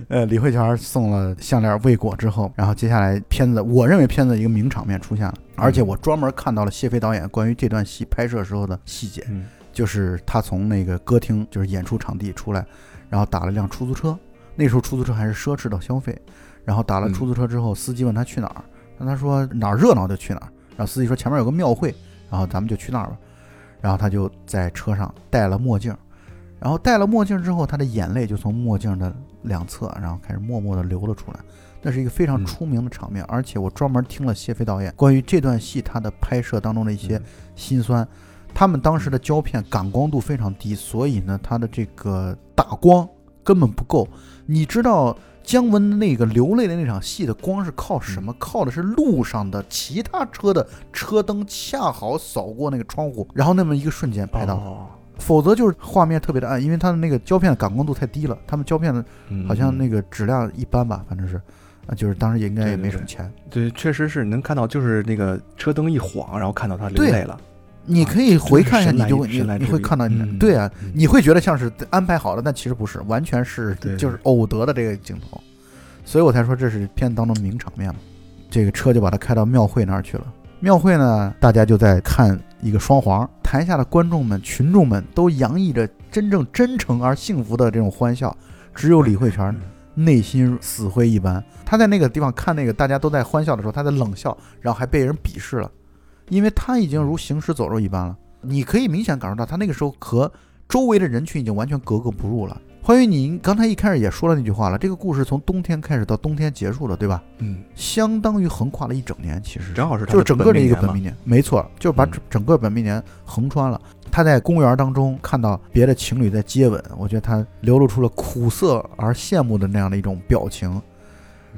[SPEAKER 1] 呃，李慧泉送了项链未果之后，然后接下来片子，我认为片子一个名场面出现了，而且我专门看到了谢飞导演关于这段戏拍摄时候的细节，
[SPEAKER 2] 嗯
[SPEAKER 1] 就是他从那个歌厅，就是演出场地出来，然后打了辆出租车，那时候出租车还是奢侈的消费，然后打了
[SPEAKER 2] 嗯
[SPEAKER 1] 出租车之后，司机问他去哪儿，那他说哪儿热闹就去哪儿。然后司机说前面有个庙会，然后咱们就去那儿吧。然后他就在车上戴了墨镜，然后戴了墨镜之后，他的眼泪就从墨镜的两侧，然后开始默默地流了出来。那是一个非常
[SPEAKER 2] 嗯
[SPEAKER 1] 出名的场面，而且我专门听了谢飞导演关于这段戏他的拍摄当中的一些
[SPEAKER 2] 嗯
[SPEAKER 1] 辛酸。他们当时的胶片感光度非常低，所以呢，它的这个打光根本不够。你知道姜文那个流泪的那场戏的光是靠什么？靠的是路上的其他车的车灯恰好扫过那个窗户，然后那么一个瞬间拍到，
[SPEAKER 2] 哦
[SPEAKER 1] 否则就是画面特别的暗，因为它的那个胶片的感光度太低了，他们胶片的
[SPEAKER 2] 嗯
[SPEAKER 1] 好像那个质量一般吧，反正是，啊，就是当时也应该也没什么钱。
[SPEAKER 2] 对，确实是能看到，就是那个车灯一晃，然后看到他流
[SPEAKER 1] 对
[SPEAKER 2] 泪了。
[SPEAKER 1] 你可以回看一下，你就会你你会看到，
[SPEAKER 2] 嗯
[SPEAKER 1] 对啊，
[SPEAKER 2] 嗯
[SPEAKER 1] 你会觉得像是安排好的，但其实不是，完全是就是偶得的这个镜头，所以我才说这是片子当中名场面嘛。这个车就把他开到庙会那儿去了。庙会呢，大家就在看一个双簧，台下的观众们、群众们都洋溢着真正真诚而幸福的这种欢笑，只有李慧泉
[SPEAKER 2] 嗯
[SPEAKER 1] 内心死灰一般。他在那个地方看那个大家都在欢笑的时候，他在冷笑，然后还被人鄙视了，因为他已经如行尸走肉一般了。你可以明显感受到，他那个时候和周围的人群已经完全格格不入了。欢愉，你刚才一开始也说了那句话了，这个故事从冬天开始到冬天结束了，对吧？
[SPEAKER 2] 嗯，
[SPEAKER 1] 相当于横跨了一整年，其实
[SPEAKER 2] 正好是
[SPEAKER 1] 就是整个的一个
[SPEAKER 2] 本命年
[SPEAKER 1] 没错，就是把
[SPEAKER 2] 嗯
[SPEAKER 1] 整整个本命年横穿了。他在公园当中看到别的情侣在接吻，我觉得他流露出了苦涩而羡慕的那样的一种表情。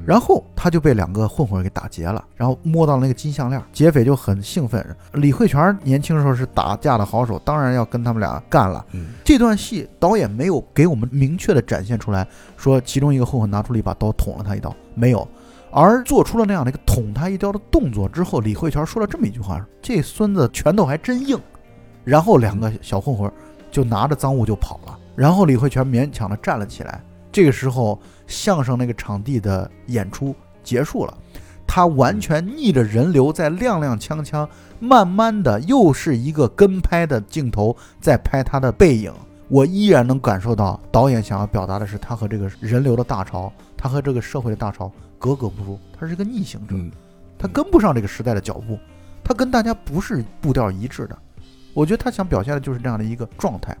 [SPEAKER 2] 嗯
[SPEAKER 1] 然后他就被两个混混给打劫了，然后摸到了那个金项链，劫匪就很兴奋。李慧泉年轻时候是打架的好手，当然要跟他们俩干了。
[SPEAKER 2] 嗯
[SPEAKER 1] 这段戏导演没有给我们明确的展现出来，说其中一个混混拿出了一把刀捅了他一刀，没有，而做出了那样的一个捅他一刀的动作之后，李慧泉说了这么一句话：“这孙子拳头还真硬。”然后两个小混混就拿着赃物就跑了，然后李慧泉勉强的站了起来。这个时候，相声那个场地的演出结束了，他完全逆着人流，在踉踉跄跄，慢慢的又是一个跟拍的镜头在拍他的背影。我依然能感受到导演想要表达的是，他和这个人流的大潮，他和这个社会的大潮格格不入，他是一个逆行者，
[SPEAKER 2] 嗯，
[SPEAKER 1] 他跟不上这个时代的脚步，他跟大家不是步调一致的。我觉得他想表现的就是这样的一个状态。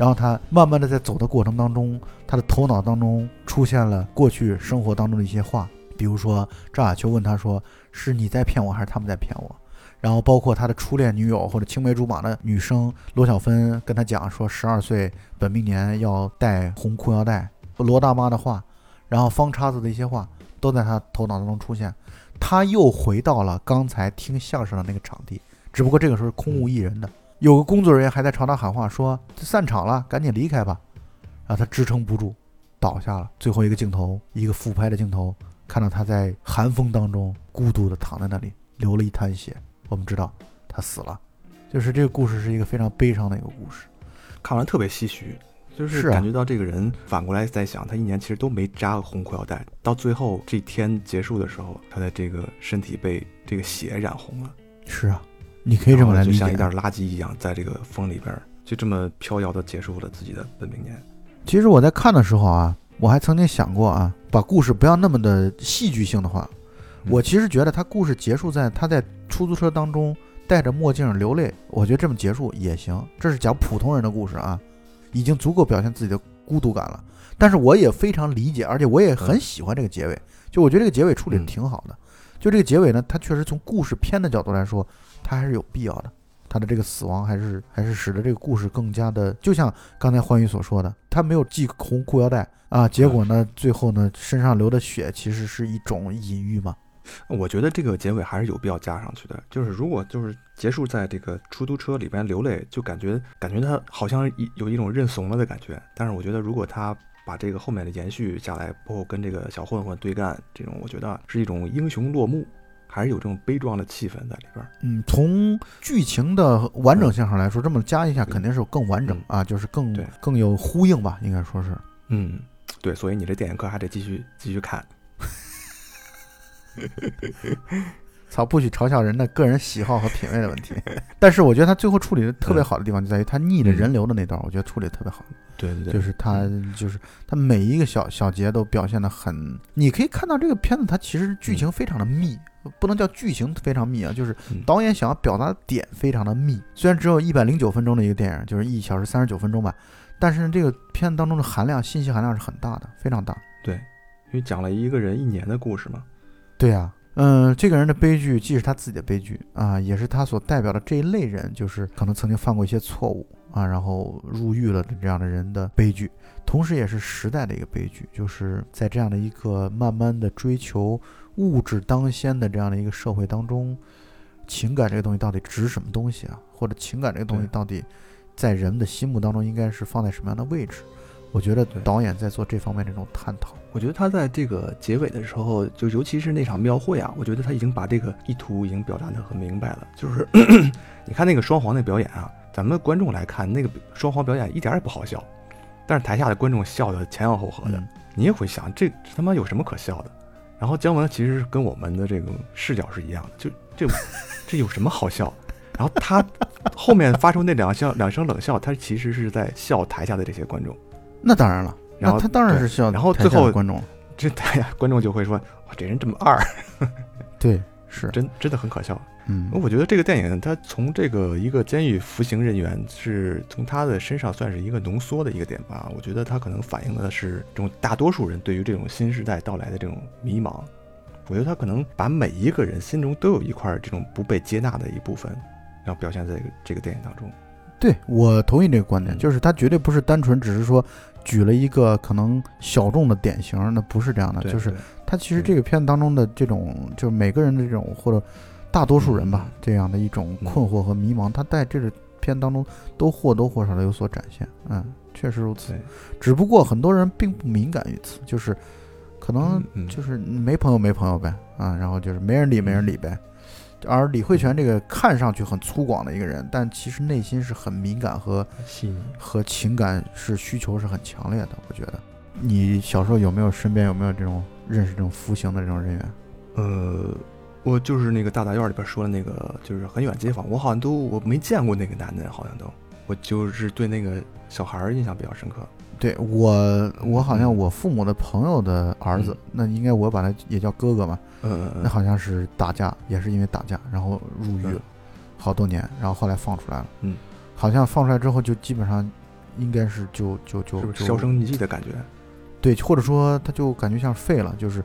[SPEAKER 1] 然后他慢慢的在走的过程当中，他的头脑当中出现了过去生活当中的一些话，比如说赵雅秋问他说：“是你在骗我，还是他们在骗我？”然后包括他的初恋女友或者青梅竹马的女生罗小芬跟他讲说，十二岁本命年要戴红裤腰带，罗大妈的话，然后方叉子的一些话都在他头脑当中出现，他又回到了刚才听相声的那个场地，只不过这个时候是空无一人的。有个工作人员还在朝他喊话，说散场了，赶紧离开吧。然后他支撑不住，倒下了。最后一个镜头，一个俯拍的镜头，看到他在寒风当中孤独地躺在那里，流了一滩血。我们知道他死了。就是这个故事是一个非常悲伤的一个故事。
[SPEAKER 2] 看完特别唏嘘，就是感觉到这个人反过来在想，他一年其实都没扎个红裤腰带，到最后这一天结束的时候，他的这个身体被这个血染红了，
[SPEAKER 1] 是啊，你可以这么来理解
[SPEAKER 2] 就像一。袋垃圾一样，在这个风里边儿就这么飘摇的结束了自己的本命年。
[SPEAKER 1] 其实我在看的时候啊，我还曾经想过啊，把故事不要那么的戏剧性的话，
[SPEAKER 2] 嗯
[SPEAKER 1] 我其实觉得他故事结束在他在出租车当中戴着墨镜流泪，我觉得这么结束也行。这是讲普通人的故事啊，已经足够表现自己的孤独感了。但是我也非常理解，而且我也很喜欢这个结尾。就我觉得这个结尾处理挺好的。就这个结尾呢，它确实从故事片的角度来说，它还是有必要的。他的这个死亡还是还是使得这个故事更加的，就像刚才欢愉所说的，他没有系红裤腰带啊，结果呢，最后呢，身上流的血其实是一种隐喻嘛。
[SPEAKER 2] 我觉得这个结尾还是有必要加上去的，就是如果就是结束在这个出租车里边流泪，就感觉感觉他好像一有一种认怂了的感觉。但是我觉得如果他把这个后面的延续下来，包括跟这个小混混对干这种，我觉得是一种英雄落幕，还是有这种悲壮的气氛在里边。
[SPEAKER 1] 嗯，从剧情的完整性上来说，这么加一下肯定是更完整
[SPEAKER 2] 嗯
[SPEAKER 1] 啊，就是更更有呼应吧，应该说是。
[SPEAKER 2] 嗯，对，所以你这电影课还得继续继续看。
[SPEAKER 1] 操，不许嘲笑人的个人喜好和品味的问题。但是我觉得他最后处理的特别好的地方就在于他逆着人流的那段，我觉得处理的特别好。
[SPEAKER 2] 对对对，
[SPEAKER 1] 就是他，就是他每一个小小节都表现的很，你可以看到这个片子它其实剧情非常的密，不能叫剧情非常密啊，就是
[SPEAKER 2] 嗯
[SPEAKER 1] 导演想要表达的点非常的密。虽然只有一百零九分钟的一个电影，就是一小时三十九分钟吧，但是呢，这个片子当中的含量、信息含量是很大的，非常大。
[SPEAKER 2] 对，因为讲了一个人一年的故事嘛。
[SPEAKER 1] 对呀、嗯，这个人的悲剧既是他自己的悲剧啊，也是他所代表的这一类人，就是可能曾经犯过一些错误啊，然后入狱了的这样的人的悲剧，同时也是时代的一个悲剧，就是在这样的一个慢慢的追求物质当先的这样的一个社会当中，情感这个东西到底值什么东西啊？或者情感这个东西到底在人们的心目当中应该是放在什么样的位置？我觉得导演在做这方面这种探讨。
[SPEAKER 2] 我觉得他在这个结尾的时候，就尤其是那场庙会啊，我觉得他已经把这个意图已经表达得很明白了。就是 你看那个双簧那表演啊，咱们观众来看那个双簧表演一点儿也不好笑，但是台下的观众笑得前仰后合的，
[SPEAKER 1] 嗯
[SPEAKER 2] 你也会想这这他妈有什么可笑的？然后姜文其实跟我们的这个视角是一样的，就这这有什么好笑？然后他后面发出那两笑两声冷笑，他其实是在笑台下的这些观众。
[SPEAKER 1] 那当然了，
[SPEAKER 2] 然后
[SPEAKER 1] 那他当然是笑
[SPEAKER 2] 然后最后
[SPEAKER 1] 观众。
[SPEAKER 2] 这台下观众就会说：“哇，这人这么二，
[SPEAKER 1] 对，是，
[SPEAKER 2] 真真的很可笑。”
[SPEAKER 1] 嗯，
[SPEAKER 2] 我觉得这个电影它从这个一个监狱服刑人员是从他的身上算是一个浓缩的一个点吧。我觉得它可能反映的是这种大多数人对于这种新时代到来的这种迷茫。我觉得他可能把每一个人心中都有一块这种不被接纳的一部分，然后表现在这个电影当中。
[SPEAKER 1] 对我同意这个观点，
[SPEAKER 2] 嗯
[SPEAKER 1] 就是他绝对不是单纯只是说举了一个可能小众的典型，那不是这样的，就是他其实这个片子当中的这种，就是每个人的这种或者大多数人吧
[SPEAKER 2] 嗯，
[SPEAKER 1] 这样的一种
[SPEAKER 2] 嗯
[SPEAKER 1] 困惑和迷茫，他在这个片当中都或多或少的有所展现。嗯，确实如此。只不过很多人并不敏感于此，就是可能就是没朋友没朋友呗，啊，然后就是没人理没人理呗。而李慧泉这个看上去很粗犷的一个人，但其实内心是很敏感和
[SPEAKER 2] 细腻。
[SPEAKER 1] 和情感是需求是很强烈的。我觉得，你小时候有没有身边有没有这种认识这种服刑的这种人员？
[SPEAKER 2] 呃，我就是那个大杂院里边说的那个，就是很远街坊，我好像都我没见过那个男的，好像都，我就是对那个小孩儿印象比较深刻。
[SPEAKER 1] 对我，我好像
[SPEAKER 2] 嗯
[SPEAKER 1] 我父母的朋友的儿子，那应该我把他也叫哥哥嘛，
[SPEAKER 2] 嗯
[SPEAKER 1] 那好像是打架，也是因为打架，然后入狱好多年，然后后来放出来了。
[SPEAKER 2] 嗯，
[SPEAKER 1] 好像放出来之后就基本上应该是就就就
[SPEAKER 2] 销声匿迹的感觉？
[SPEAKER 1] 对，或者说他就感觉像废了，就是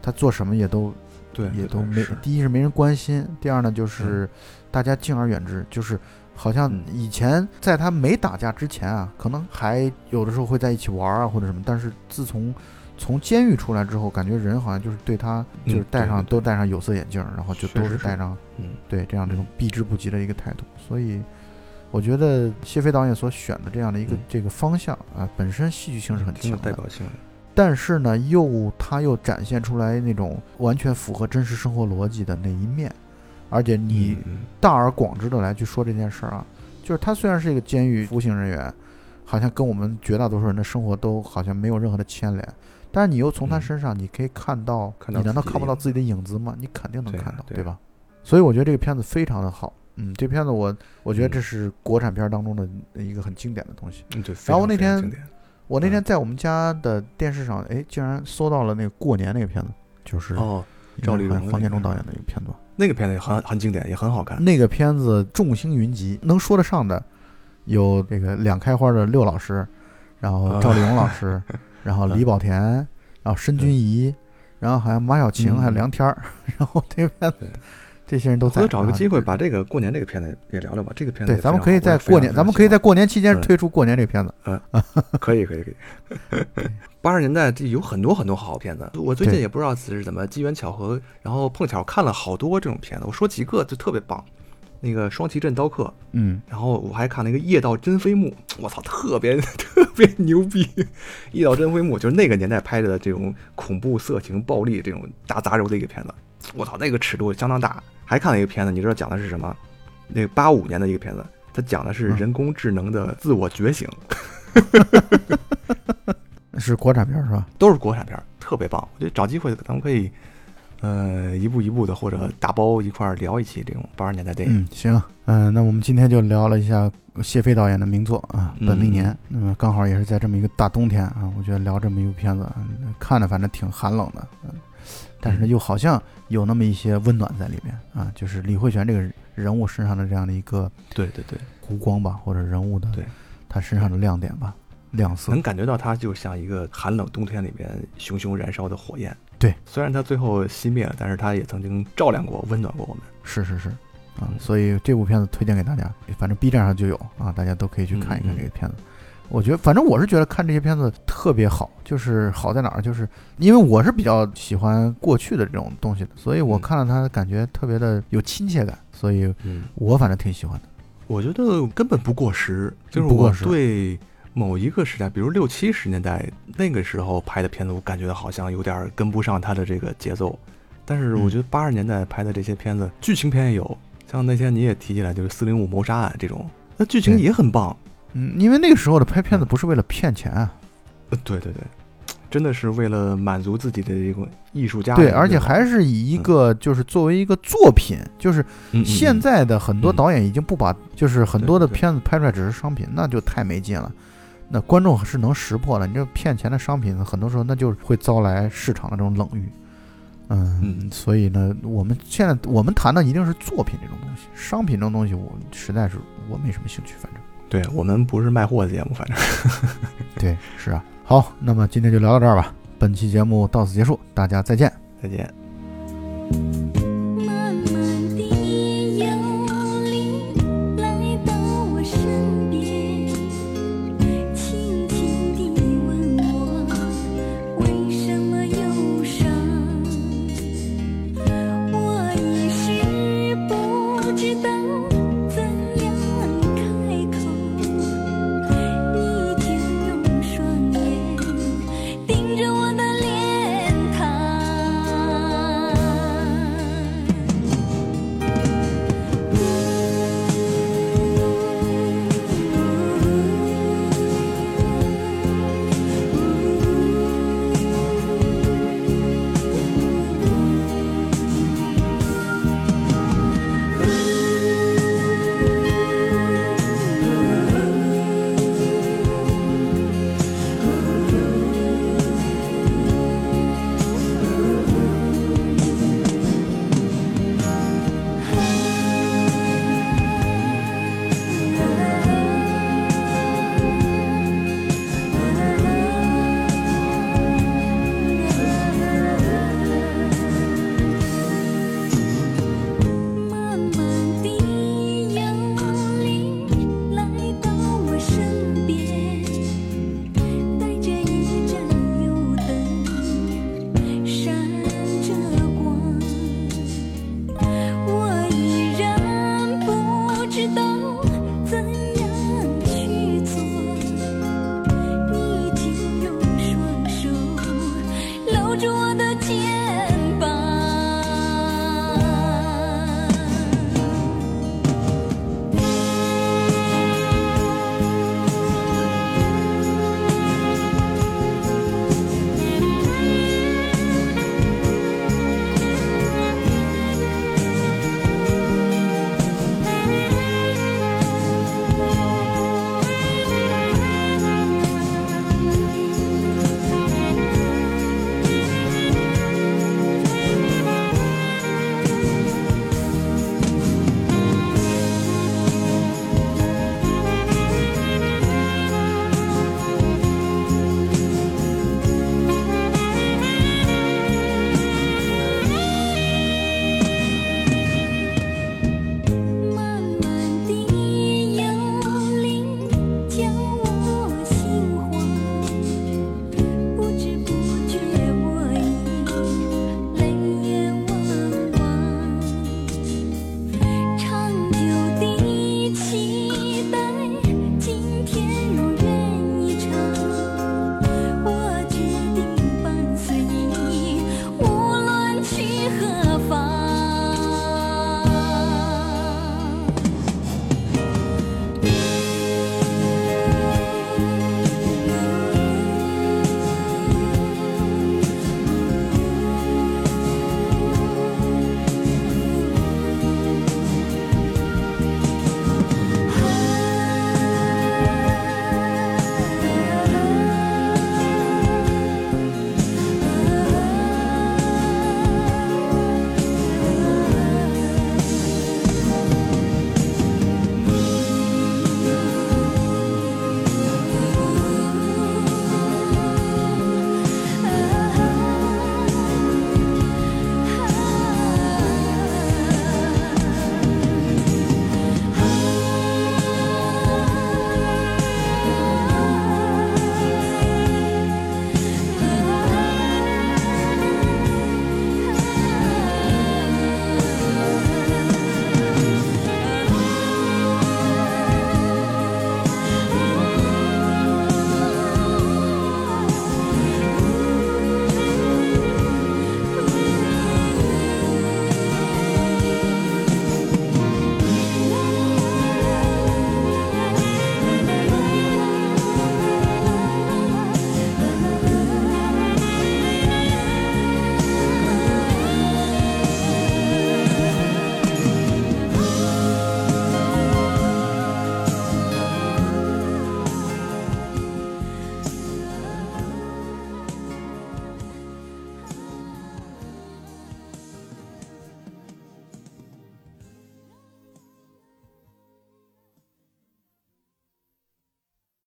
[SPEAKER 1] 他做什么也都
[SPEAKER 2] 对，
[SPEAKER 1] 也都没，第一是没人关心，第二呢就是大家敬而远之，就是好像
[SPEAKER 2] 嗯。
[SPEAKER 1] 以前在他没打架之前啊，可能还有的时候会在一起玩啊或者什么，但是自从从监狱出来之后，感觉人好像就是对他就是
[SPEAKER 2] 嗯
[SPEAKER 1] 戴上都戴上有色眼镜，然后就都
[SPEAKER 2] 是
[SPEAKER 1] 戴上
[SPEAKER 2] 嗯。
[SPEAKER 1] 对这样这种避之不及的一个态度，所以。我觉得谢飞导演所选的这样的一个
[SPEAKER 2] 嗯。
[SPEAKER 1] 这个方向啊，本身戏剧性是很强的，
[SPEAKER 2] 代表性的。
[SPEAKER 1] 但是呢，又他又展现出来那种完全符合真实生活逻辑的那一面，而且你
[SPEAKER 2] 嗯
[SPEAKER 1] 大而广之的来去说这件事儿啊，就是他虽然是一个监狱服刑人员，好像跟我们绝大多数人的生活都好像没有任何的牵连，但是你又从他
[SPEAKER 2] 嗯
[SPEAKER 1] 身上你可以看到，你难道看不到自己的影子吗？你肯定能看到，
[SPEAKER 2] 对啊
[SPEAKER 1] 对吧？所以我觉得这个片子非常的好，嗯，这片子我我觉得
[SPEAKER 2] 嗯
[SPEAKER 1] 这是国产片当中的一个很经典的东西。
[SPEAKER 2] 嗯对。
[SPEAKER 1] 然后那天我那天
[SPEAKER 2] 嗯
[SPEAKER 1] 在我们家的电视上，哎，竟然搜到了那个过年那个片子，就是
[SPEAKER 2] 哦，赵丽蓉
[SPEAKER 1] 黄建中导演的一个片段。
[SPEAKER 2] 那个片子也很很经典，也很好看。
[SPEAKER 1] 那个片子众星云集，能说得上的有这个两开花的六老师，然后赵丽蓉老师，然后李保田，然后申君怡，然后好像马小晴，
[SPEAKER 2] 嗯
[SPEAKER 1] 还有梁天儿，然后这个片子
[SPEAKER 2] 对
[SPEAKER 1] 这些人都在。
[SPEAKER 2] 我找个
[SPEAKER 1] 啊
[SPEAKER 2] 机会把这个过年这个片子也聊聊吧。这个片子
[SPEAKER 1] 对，咱们可以在过年，咱们可以在过年期间推出过年这个片子。
[SPEAKER 2] 嗯可以可以可以。八十年代这有很多很多好片子，我最近也不知道是怎么机缘巧合，然后碰巧看了好多这种片子。我说几个就特别棒，那个《双旗镇刀客》，
[SPEAKER 1] 嗯，
[SPEAKER 2] 然后我还看了一个《夜到真飞木》，我操，特别 特别牛逼！《夜到真飞木》就是那个年代拍的这种恐怖、色情、暴力这种大杂糅的一个片子，我操，那个尺度相当大。还看了一个片子，你知道讲的是什么？那个八五年的一个片子，它讲的是
[SPEAKER 1] 嗯
[SPEAKER 2] 人工智能的自我觉醒，
[SPEAKER 1] 是国产片是吧？
[SPEAKER 2] 都是国产片，特别棒。我觉得找机会咱们可以，呃，一步一步的或者打包一块儿聊一期这种八十年代电影。
[SPEAKER 1] 嗯，行，嗯、那我们今天就聊了一下谢飞导演的名作啊，《本命年》那么刚好也是在这么一个大冬天啊，我觉得聊这么一部片子，嗯看着反正挺寒冷的，嗯，但是又好像有那么一些温暖在里面啊，就是李慧泉这个人物身上的这样的一个
[SPEAKER 2] 对对对，
[SPEAKER 1] 弧光吧，或者人物的
[SPEAKER 2] 对
[SPEAKER 1] 他身上的亮点吧，亮色
[SPEAKER 2] 能。感觉到他就像一个寒冷冬天里面熊熊燃烧的火焰。
[SPEAKER 1] 对，
[SPEAKER 2] 虽然他最后熄灭了，但是他也曾经照亮过、温暖过我们。
[SPEAKER 1] 是是是，啊
[SPEAKER 2] 嗯，
[SPEAKER 1] 所以这部片子推荐给大家，反正 B 站上就有啊，大家都可以去看一看这个片子。我觉得，反正我是觉得看这些片子特别好，就是好在哪儿，就是因为我是比较喜欢过去的这种东西的，所以我
[SPEAKER 2] 嗯
[SPEAKER 1] 看了它感觉特别的有亲切感，所以
[SPEAKER 2] 嗯，
[SPEAKER 1] 我反正挺喜欢的。
[SPEAKER 2] 我觉得根本不过时，就是我对某一个时代，比如六七十年代那个时候拍的片子，我感觉好像有点跟不上它的这个节奏。但是我觉得八十年代拍的这些片子，剧情片也有，像那天你也提起来，就是四零五谋杀案这种，那剧情也很棒。
[SPEAKER 1] 嗯，因为那个时候的拍片子不是为了骗钱啊，
[SPEAKER 2] 呃，对对对，真的是为了满足自己的一个艺术家
[SPEAKER 1] 对，而且还是以一个就是作为一个作品，就是现
[SPEAKER 2] 嗯
[SPEAKER 1] 在的很多
[SPEAKER 2] 嗯
[SPEAKER 1] 导演已经不把就是很多的片子拍出来只是商品，那就太没劲了。那观众是能识破的，你这骗钱的商品，很多时候那就会遭来市场的这种冷遇。嗯，
[SPEAKER 2] 嗯
[SPEAKER 1] 所以呢，我们现在我们谈的一定是作品这种东西，商品这种东西，我实在是我没什么兴趣，反正。
[SPEAKER 2] 对我们不是卖货的节目反正。
[SPEAKER 1] 对是啊。好那么今天就聊到这儿吧。本期节目到此结束大家再见。
[SPEAKER 2] 再见。